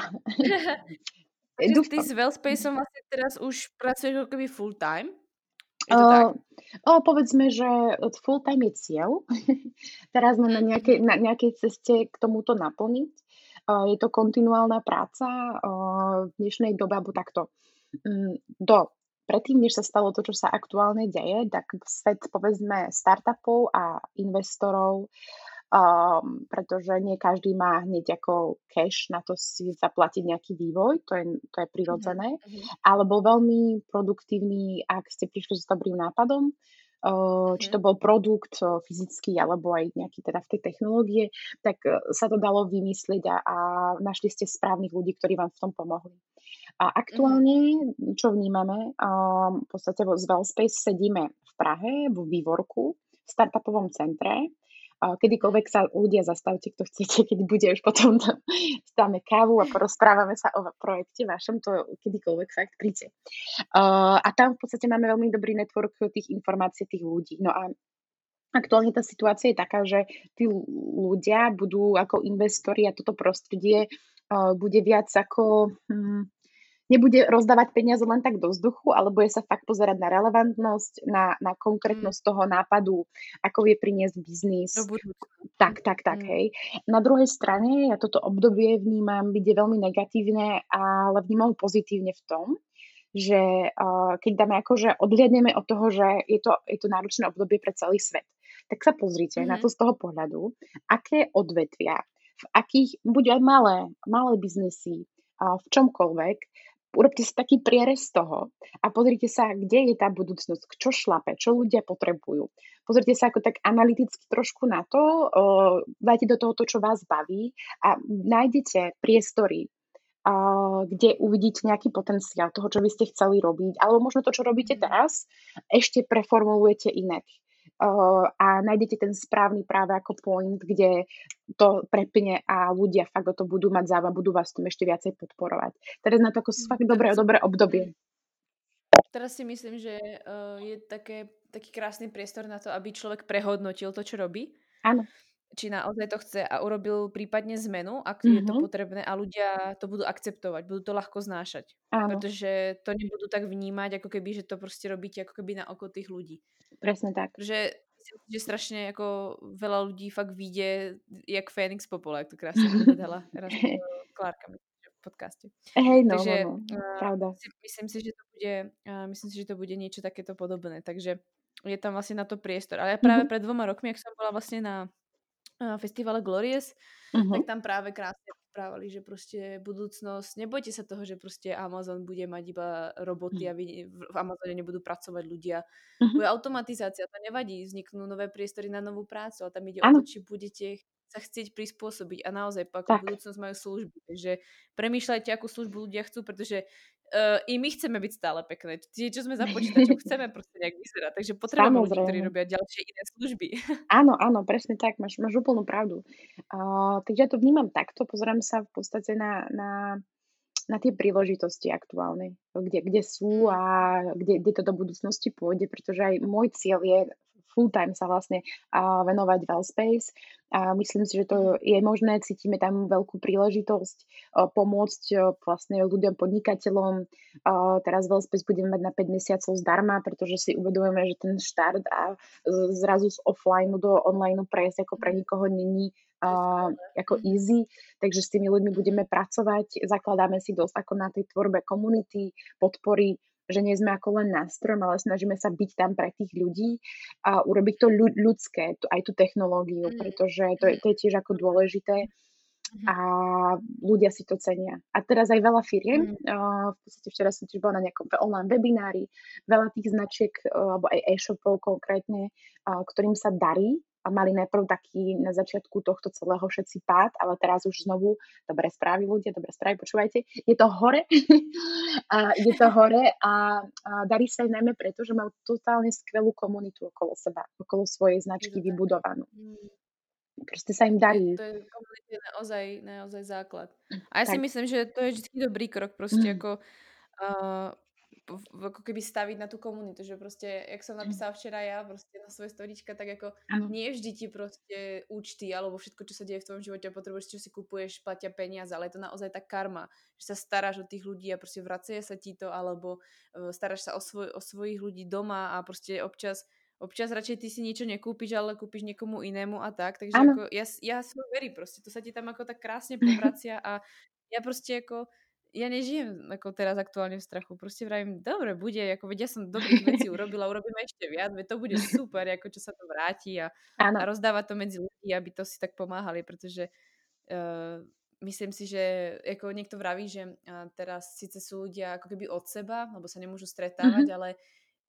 Dúfam. Ty s Wellspaceom vlastne teraz už pracuješ ako keby full time? Uh, tak? O, povedzme, že full time je cieľ. teraz sme na mm. nejakej, na nejakej ceste k tomuto naplniť. Je to kontinuálna práca v dnešnej dobe, alebo takto. Mm, do predtým, než sa stalo to, čo sa aktuálne deje, tak svet, povedzme, startupov a investorov, um, pretože nie každý má hneď ako cash na to si zaplatiť nejaký vývoj, to je, to je prirodzené, mm-hmm. ale bol veľmi produktívny, ak ste prišli s dobrým nápadom. Či to bol produkt fyzický alebo aj nejaký teda v tej technológie, tak e, sa to dalo vymyslieť a, a našli ste správnych ľudí, ktorí vám v tom pomohli. A aktuálne, čo vnímame, v podstate z Wellspace sedíme v Prahe, v Vývorku, v startupovom centre, kedykoľvek sa ľudia zastavte, kto chcete, keď bude už potom stáme kávu a porozprávame sa o projekte vašom, to kedykoľvek fakt príďte. A tam v podstate máme veľmi dobrý network tých informácií, tých ľudí. No a Aktuálne tá situácia je taká, že tí ľudia budú ako investori a toto prostredie bude viac ako hm, nebude rozdávať peniaze len tak do vzduchu, ale bude sa fakt pozerať na relevantnosť, na, na konkrétnosť mm. toho nápadu, ako vie priniesť biznis. Tak, tak, tak, mm. hej. Na druhej strane ja toto obdobie vnímam byť veľmi negatívne, ale vnímam pozitívne v tom, že uh, keď dáme akože odliadneme od toho, že je to, je to náročné obdobie pre celý svet, tak sa pozrite mm-hmm. na to z toho pohľadu, aké odvetvia, v akých, buď aj malé, malé biznesy, v čomkoľvek, urobte si taký prierez toho a pozrite sa, kde je tá budúcnosť, čo šlape, čo ľudia potrebujú. Pozrite sa ako tak analyticky trošku na to, dajte do toho to, čo vás baví a nájdete priestory, kde uvidíte nejaký potenciál toho, čo by ste chceli robiť, alebo možno to, čo robíte teraz, ešte preformulujete inak a nájdete ten správny práve ako point, kde to prepne a ľudia fakt o to budú mať záva, budú vás tom ešte viacej podporovať. Teraz na to ako mm, fakt dobré, dobré obdobie. Teraz si myslím, že uh, je také, taký krásny priestor na to, aby človek prehodnotil to, čo robí. Áno či naozaj to chce a urobil prípadne zmenu, ak mm-hmm. je to mhm. potrebné a ľudia to budú akceptovať, budú to ľahko znášať. Áno. Pretože to nebudú tak vnímať, ako keby, že to proste robíte ako keby na oko tých ľudí. Presne tak. Že že strašne ako veľa ľudí fakt vyjde jak Fénix Popola, jak to krásne povedala raz Klárka v podcaste. Hej, no, Takže, no, no, pravda. Myslím si, že to bude, myslím si, že to bude niečo takéto podobné. Takže je tam vlastne na to priestor. Ale ja práve mm-hmm. pred dvoma rokmi, ak som bola vlastne na festivale Glorious, uh-huh. tak tam práve krásne rozprávali, že proste budúcnosť, nebojte sa toho, že proste Amazon bude mať iba roboty uh-huh. a vy, v Amazone nebudú pracovať ľudia. Uh-huh. Bude automatizácia, to nevadí, vzniknú nové priestory na novú prácu a tam ide ano. o to, či budete sa chcieť prispôsobiť a naozaj ako Tak. budúcnosť majú služby. Takže premýšľajte, akú službu ľudia chcú, pretože uh, i my chceme byť stále pekné. Tie, čo sme za počítačom, chceme proste nejak vyzerať. Takže potrebujeme ľudí, ktorí robia ďalšie iné služby. Áno, áno, presne tak, máš, máš úplnú pravdu. Uh, takže ja to vnímam takto, pozerám sa v podstate na, na, na tie príležitosti aktuálne, kde, kde sú Mm. a kde, kde to do budúcnosti pôjde, pretože aj môj cieľ je full time sa vlastne uh, venovať Wellspace a myslím si, že to Mhm. je možné, cítime tam veľkú príležitosť uh, pomôcť uh, vlastne ľuďom, podnikateľom. Uh, teraz Wellspace budeme mať na 5 mesiacov zdarma, pretože si uvedomujeme, že ten štart a zrazu z offline do online prejsť ako pre Mhm. nikoho není uh, ako Mhm. easy, takže s tými ľuďmi budeme pracovať, zakladáme si dosť ako na tej tvorbe komunity, podpory, že nie sme ako len nástrojom, ale snažíme sa byť tam pre tých ľudí a urobiť to ľu- ľudské, aj tú technológiu, Mhm. pretože to je, to je tiež ako dôležité Mhm. a ľudia si to cenia. A teraz aj veľa firiem, uh, v podstate včera som tiež bola na nejakom online webinári, veľa tých značiek, uh, alebo aj e-shopov konkrétne, uh, ktorým sa darí mali najprv taký na začiatku tohto celého všetci pád, ale teraz už znovu, dobré správy ľudia, dobré správy, počúvajte, je to hore, a ide to hore a, a darí sa aj najmä preto, že majú totálne skvelú komunitu okolo seba, okolo svojej Je značky to vybudovanú. Mm. Proste sa im Je, darí. to je je naozaj, naozaj základ. A ja si Tak. myslím, že to je vždy dobrý krok, proste Mm. ako, uh, ako keby staviť na tú komunitu, že proste, jak som napísala včera ja, proste na svoje storička, tak ako Áno. nie vždy ti proste účty alebo všetko, čo sa deje v tvojom živote a potrebuješ, čo si kupuješ, platia peniaze, ale je to naozaj tá karma, že sa staráš o tých ľudí a proste vracia sa ti to, alebo uh, staráš sa o, svoj, o svojich ľudí doma a proste občas Občas radšej ty si niečo nekúpiš, ale kúpiš niekomu inému a tak. Takže Áno. ako ja, ja som verím proste. To sa ti tam ako tak krásne povracia a ja proste ako ja nežijem ako teraz aktuálne v strachu. Proste vravím, dobre, bude, ako veď ja som dobrých vecí urobila, urobíme ešte viac, veď to bude super, ako čo sa to vráti a, a rozdáva to medzi ľudí, aby to si tak pomáhali, pretože uh, myslím si, že ako niekto vraví, že uh, teraz síce sú ľudia ako keby od seba, lebo sa nemôžu stretávať, Mhm. ale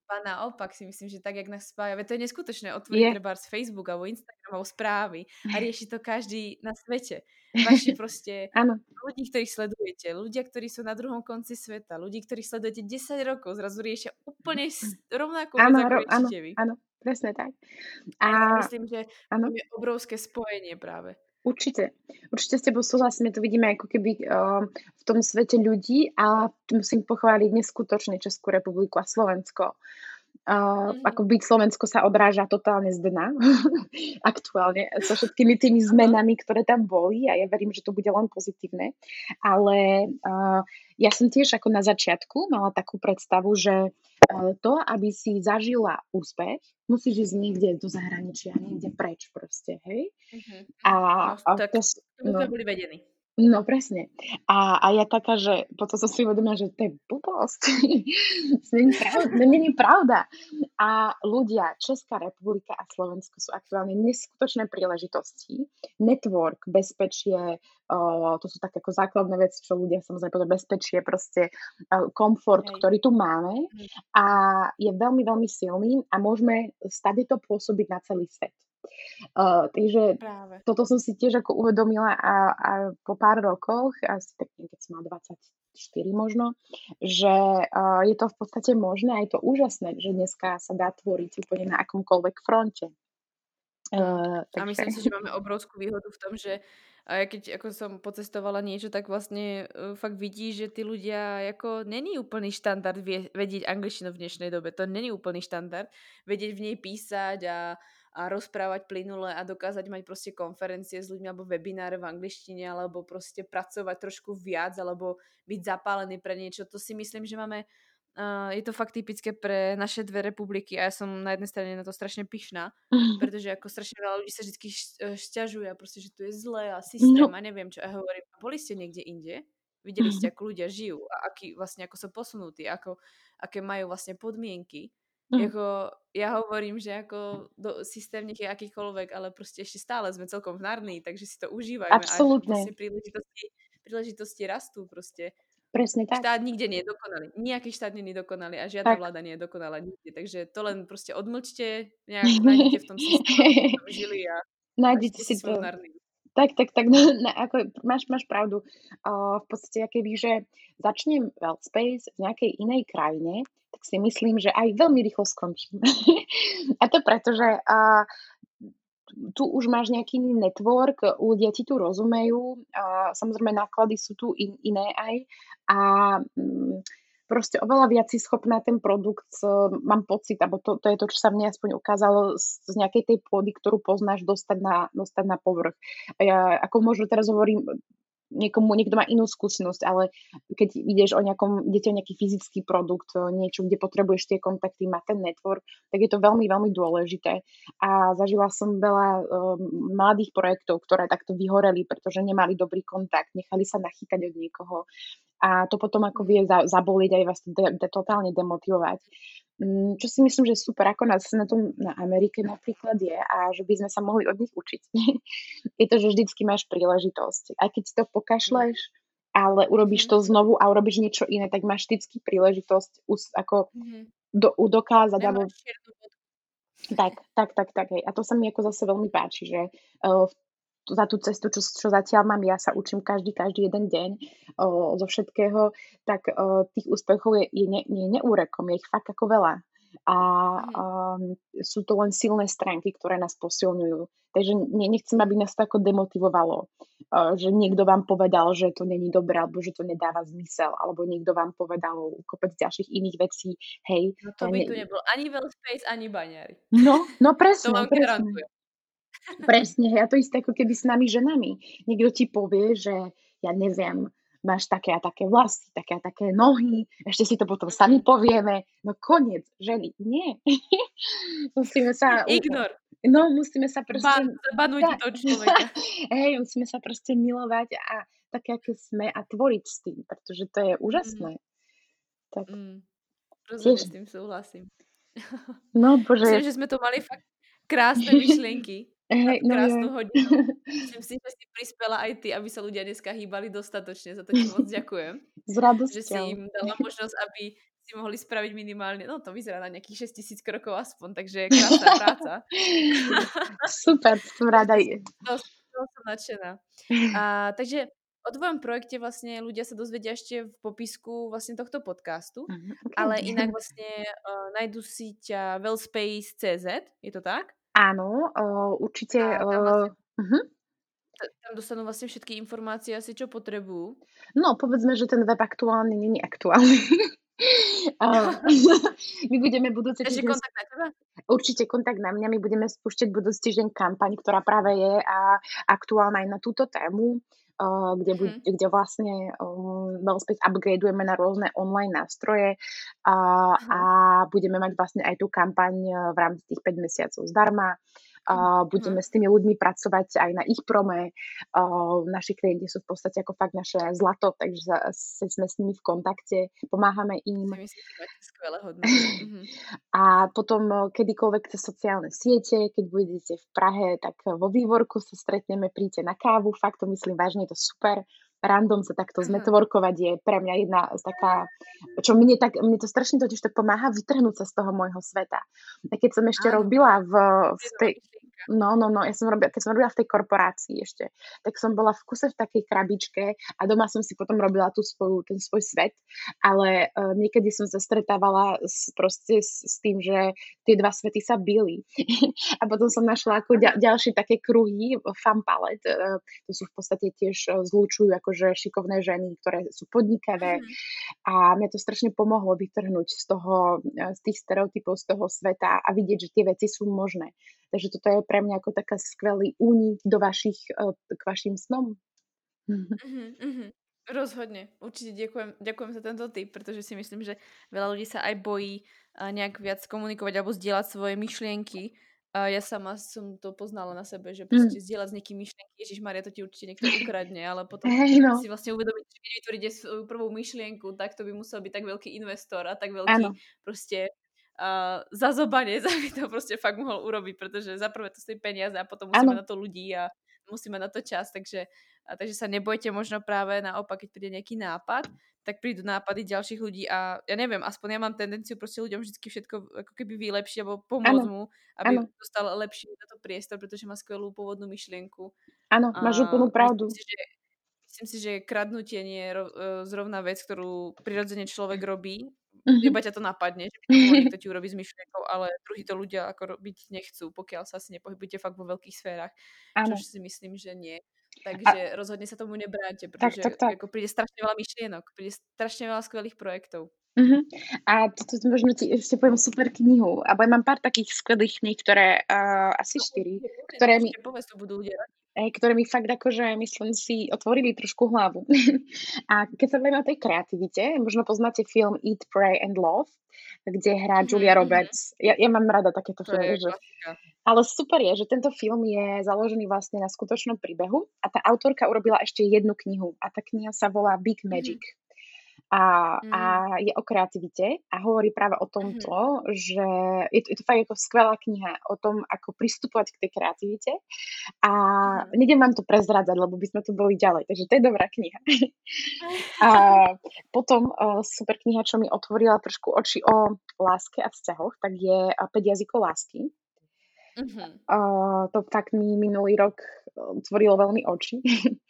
a naopak si myslím, že tak, jak nás spája, to je neskutočné, otvoriť Je. treba z Facebook alebo Instagram alebo správy a rieši to každý na svete. Vaši proste ľudí, ktorých sledujete, ľudia, ktorí sú na druhom konci sveta, ľudí, ktorých sledujete 10 rokov, zrazu riešia úplne rovnakú vec, ako áno, áno, presne tak. A A myslím, že tam je obrovské spojenie práve. Určite. Určite s tebou súhlasím, to vidíme ako keby uh, v tom svete ľudí a musím pochváliť neskutočne Českú republiku a Slovensko. Uh, ako byť Slovensko sa odráža totálne z dna aktuálne so všetkými tými zmenami, ktoré tam boli a ja verím, že to bude len pozitívne. Ale uh, ja som tiež ako na začiatku mala takú predstavu, že uh, to, aby si zažila úspech, musíš ísť niekde do zahraničia, niekde preč proste, hej? Mhm. A, No, a tak to, no, sme boli vedení. No presne. A, a ja taká, že potom som si uvedomila, že to je blbosť. to není pravda. A ľudia, Česká republika a Slovensko sú aktuálne neskutočné príležitosti. Network, bezpečie, uh, to sú také ako základné veci, čo ľudia samozrejme povedia, bezpečie, proste uh, komfort, Hej. ktorý tu máme Mhm. a je veľmi, veľmi silný a môžeme stade to pôsobiť na celý svet. Uh, takže Práve. toto som si tiež ako uvedomila a, a po pár rokoch, asi tak keď som mala 24 možno, že uh, je to v podstate možné a je to úžasné, že dneska sa dá tvoriť úplne na akomkoľvek fronte. Uh, A myslím si, že máme obrovskú výhodu v tom, že a keď ako som pocestovala niečo, tak vlastne uh, fakt vidí, že tí ľudia, ako není úplný štandard vie, vedieť angličtinu v dnešnej dobe. To není úplný štandard. Vedieť v nej písať a, a rozprávať plynule a dokázať mať proste konferencie s ľuďmi alebo webináre v angličtine alebo proste pracovať trošku viac alebo byť zapálený pre niečo. To si myslím, že máme Uh, je to fakt typické pre naše dve republiky a ja som na jednej strane na to strašne pyšná, pretože ako strašne veľa ľudí sa vždy šťažuje a proste, že tu je zlé a systém No, a neviem čo. A hovorím, boli ste niekde inde? Videli ste, ako ľudia žijú a aký, vlastne, ako sú posunutí, ako, aké majú vlastne podmienky. Mm, Jako, ja hovorím, že ako do, systém nech je akýkoľvek, ale proste ešte stále sme celkom vnárni, takže si to užívajme a absolútne, proste príležitosti, príležitosti rastú proste. presne tak. Štát nikde nie je dokonalý. Nejaký štát nie je dokonalý a žiadna Tak. vláda nie je dokonalá nikde. Takže to len proste odmlčte, nejak nájdete v tom systéme, ste tam žili a Nájdete si to. narnivu. Tak, tak, tak, no, no, ako máš máš pravdu. Uh, v podstate keby, že začnem Wellspace v nejakej inej krajine, tak si myslím, že aj veľmi rýchlo skončím. A to preto, že uh, tu už máš nejaký iný network, ľudia ti tu rozumejú, a samozrejme náklady sú tu in, iné aj a mm, proste oveľa viac si schopná ten produkt, mám pocit, alebo to, to je to, čo sa mne aspoň ukázalo z, z nejakej tej pôdy, ktorú poznáš, dostať na, dostať na povrch. A ja, ako možno teraz hovorím, niekomu, niekto má inú skúsenosť, ale keď ideš o nejakom, idete o nejaký fyzický produkt, niečo, kde potrebuješ tie kontakty, mať ten network, tak je to veľmi, veľmi dôležité. A zažila som veľa um, mladých projektov, ktoré takto vyhoreli, pretože nemali dobrý kontakt, nechali sa nachytať od niekoho a to potom ako vie za, zaboliť aj vás de, de, totálne demotivovať. Mm, čo si myslím, že super, ako nás na tom na Amerike napríklad je a že by sme sa mohli od nich učiť. je to, že vždycky máš príležitosť. Aj keď si to pokašleš, ale urobíš mhm. to znovu a urobíš niečo iné, tak máš vždycky príležitosť us, ako mm-hmm. do, dokázať. Alebo... Tak, tak, tak, tak. Hej. A to sa mi ako zase veľmi páči, že uh, v za tú cestu, čo, čo zatiaľ mám, ja sa učím každý, každý jeden deň o, zo všetkého, tak o, tých úspechov je, je, ne, je neúrekom, je ich fakt ako veľa. A um, sú to len silné stránky, ktoré nás posilňujú. Takže ne, nechcem, aby nás to ako demotivovalo, uh, že niekto vám povedal, že to není dobré, alebo že to nedáva zmysel, alebo niekto vám povedal kopec ďalších iných vecí. Hej. No to by ne... tu nebol ani Wellspace, ani baňári. No, no presne. to vám presne. garantujem. Presne, a to isté ako keby s nami ženami. Niekto ti povie, že ja neviem, máš také a také vlasy, také a také nohy, ešte si to potom sami povieme. No koniec, ženy, nie. musíme sa... Ignor. No, musíme sa proste... Ban, to človeka. Hej, musíme sa proste milovať a také, aké sme a tvoriť s tým, pretože to je úžasné. Mm. Tak. Mm. Rozumiem, s tým súhlasím. No, bože. Myslím, že sme to mali fakt krásne myšlienky. Hej, no krásnu je. hodinu. Myslím si, že si prispela aj ty, aby sa ľudia dneska hýbali dostatočne. Za to ti moc ďakujem. S radosťou. Že si im dala možnosť, aby si mohli spraviť minimálne, no to vyzerá na nejakých 6 tisíc krokov aspoň, takže krásna práca. Super, som rada. To, to som nadšená. A, takže o tvojom projekte vlastne ľudia sa dozvedia ešte v popisku vlastne tohto podcastu, uh, okay. ale inak vlastne uh, nájdu si ťa wellspace.cz, je to tak? Áno, uh, určite... A tam, vlastne, uh, tam dostanú vlastne všetky informácie asi, čo potrebujú. No, povedzme, že ten web aktuálny není aktuálny. uh, my budeme budúci týždeň... kontakt na teba? Určite kontakt na mňa. My budeme spúšťať budúci týždeň kampaň, ktorá práve je a aktuálna aj na túto tému kde, mm. hmm kde vlastne um, Wellspace upgradeujeme na rôzne online nástroje a, mm. a budeme mať vlastne aj tú kampaň v rámci tých 5 mesiacov zdarma a budeme s tými ľuďmi pracovať aj na ich prome. Naši klienti sú v podstate ako fakt naše zlato, takže sme s nimi v kontakte, pomáhame im. mhm. A potom kedykoľvek cez sociálne siete, keď budete v Prahe, tak vo vývorku sa stretneme, príďte na kávu, fakt to myslím vážne, je to super random sa takto zmetvorkovať je pre mňa jedna z taká, čo mne, tak, mne to strašne totiž to pomáha vytrhnúť sa z toho môjho sveta. A keď som ešte Áno. robila v, v tej, No, no, no, ja som robila, keď som robila v tej korporácii ešte, tak som bola v kuse v takej krabičke a doma som si potom robila tú svoju, ten svoj svet, ale uh, niekedy som sa stretávala s, proste s, s tým, že tie dva svety sa byli. a potom som našla ako ďal, ďalšie také kruhy, fan palet, uh, to sú v podstate tiež uh, zlúčujú akože šikovné ženy, ktoré sú podnikavé mm. a mňa to strašne pomohlo vytrhnúť z toho, z tých stereotypov, z toho sveta a vidieť, že tie veci sú možné. Takže toto je pre mňa ako taká skvelý únik do vašich, e, k vašim snom. Uh-huh, uh-huh. Rozhodne. Určite ďakujem, ďakujem za tento tip, pretože si myslím, že veľa ľudí sa aj bojí nejak viac komunikovať alebo zdieľať svoje myšlienky. A ja sama som to poznala na sebe, že proste mm. zdieľať s niekým myšlienky, Ježiš Maria, to ti určite niekto ukradne, ale potom hey, no. si vlastne uvedomiť, že keď vytvoríte svoju prvú myšlienku, tak to by musel byť tak veľký investor a tak veľký ano. proste uh, zazobanec, aby to proste fakt mohol urobiť, pretože za prvé to stojí peniaze a potom musíme ano. na to ľudí a musíme na to čas, takže, a, takže sa nebojte možno práve naopak, keď príde nejaký nápad, tak prídu nápady ďalších ľudí a ja neviem, aspoň ja mám tendenciu proste ľuďom vždy všetko ako keby vylepšiť alebo pomôcť ano. mu, aby ano. dostal lepší na to priestor, pretože má skvelú pôvodnú myšlienku Áno, máš úplnú pravdu. Myslím si, že, myslím si, že kradnutie nie je e, zrovna vec, ktorú prirodzene človek robí. Uh-huh. Iba ťa to napadne, že to ti urobí s myšlienkou, ale druhí to ľudia ako robiť nechcú, pokiaľ sa asi nepohybujete fakt vo veľkých sférach. Áno. Čo si myslím, že nie. Takže a... rozhodne sa tomu nebráte, pretože tak, tak, tak. Ako príde strašne veľa myšlienok, príde strašne veľa skvelých projektov. Uh-huh. A toto možno ti ešte poviem super knihu. A ja mám pár takých skvelých kníh, ktoré, uh, asi no, štyri, ktoré mi... Ktoré mi fakt akože, myslím si, otvorili trošku hlavu. a keď sa bavíme o tej kreativite, možno poznáte film Eat, Pray and Love, kde hrá mm-hmm. Julia Roberts. Ja, ja mám rada takéto to filmy. Že... Ale super je, že tento film je založený vlastne na skutočnom príbehu a tá autorka urobila ešte jednu knihu a tá kniha sa volá Big Magic. Mm-hmm a, mm. a je o kreativite a hovorí práve o tomto, mm. že je to, je to fakt ako skvelá kniha o tom, ako pristupovať k tej kreativite a mm. nedem vám to prezradzať, lebo by sme tu boli ďalej, takže to je dobrá kniha. a potom uh, super kniha, čo mi otvorila trošku oči o láske a vzťahoch, tak je 5 jazykov lásky Uh-huh. Uh, to fakt mi minulý rok tvorilo veľmi oči.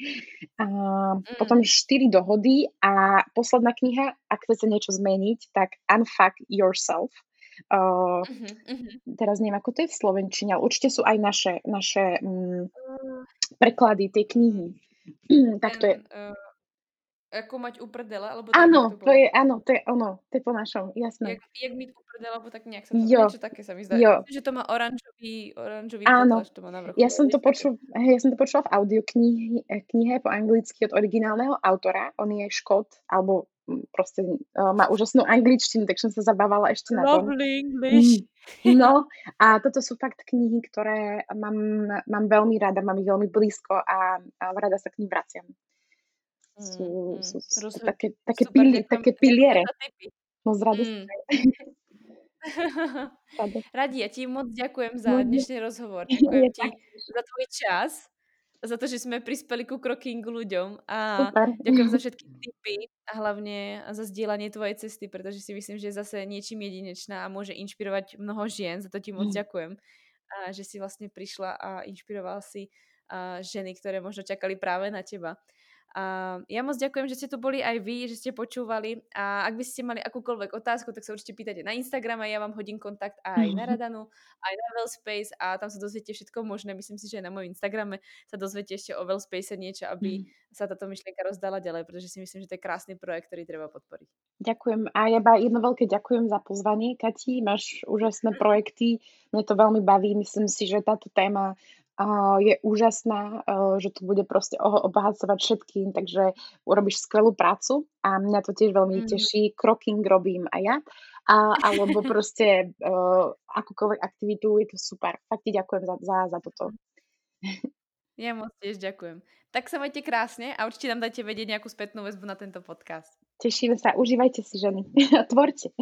a uh-huh. Potom štyri dohody a posledná kniha, ak chcete niečo zmeniť, tak Unfuck Yourself. Uh, uh-huh. Teraz neviem, ako to je v Slovenčine, ale určite sú aj naše, naše um, preklady tej knihy. tak to je... Uh, ako mať uprdele, alebo áno, to, to je, áno, to je ono, to je po našom, jasné. Jak, jak mi uprdele, alebo tak nejak sa to, jo. niečo také sa mi zdá. Jo. Že to má oranžový, oranžový áno. podlaž, to má na vrchu. Ja som to, počul, hej, ja som to počula v audioknihe knihe po anglicky od originálneho autora, on je škot, alebo mm, proste uh, má úžasnú angličtinu, tak som sa zabávala ešte na tom. Lovely English. Mm. No a toto sú fakt knihy, ktoré mám, mám veľmi rada, mám ich veľmi blízko a, a rada sa k ním vraciam. Sú, mm, sú, sú Rozhod- také, také, super, pili, také piliere. No z radosti. Mm. Radi, ja ti moc ďakujem za dnešný rozhovor. Ďakujem ti za tvoj čas, za to, že sme prispeli ku krokingu ľuďom a Super. ďakujem za všetky tipy a hlavne za zdieľanie tvojej cesty, pretože si myslím, že je zase niečím jedinečná a môže inšpirovať mnoho žien. Za to ti moc mm. ďakujem, a že si vlastne prišla a inšpiroval si a ženy, ktoré možno čakali práve na teba. A ja moc ďakujem, že ste tu boli aj vy, že ste počúvali a ak by ste mali akúkoľvek otázku, tak sa určite pýtate na Instagrame, ja vám hodím kontakt aj na Radanu, aj na Wellspace a tam sa dozviete všetko možné. Myslím si, že na mojom Instagrame sa dozviete ešte o Wellspace niečo, aby mm. sa táto myšlienka rozdala ďalej, pretože si myslím, že to je krásny projekt, ktorý treba podporiť. Ďakujem a ja jedno veľké ďakujem za pozvanie, Kati, máš úžasné projekty, mne to veľmi baví, myslím si, že táto téma je úžasná, že to bude proste obohacovať všetkým, takže urobíš skvelú prácu a mňa to tiež veľmi mm-hmm. teší. Kroking robím aj ja, a, alebo proste uh, akúkoľvek aktivitu, je to super. Fakt ti ďakujem za, za, za toto. Ja moc tiež ďakujem. Tak sa majte krásne a určite nám dajte vedieť nejakú spätnú väzbu na tento podcast. Tešíme sa, užívajte si ženy. Tvorte.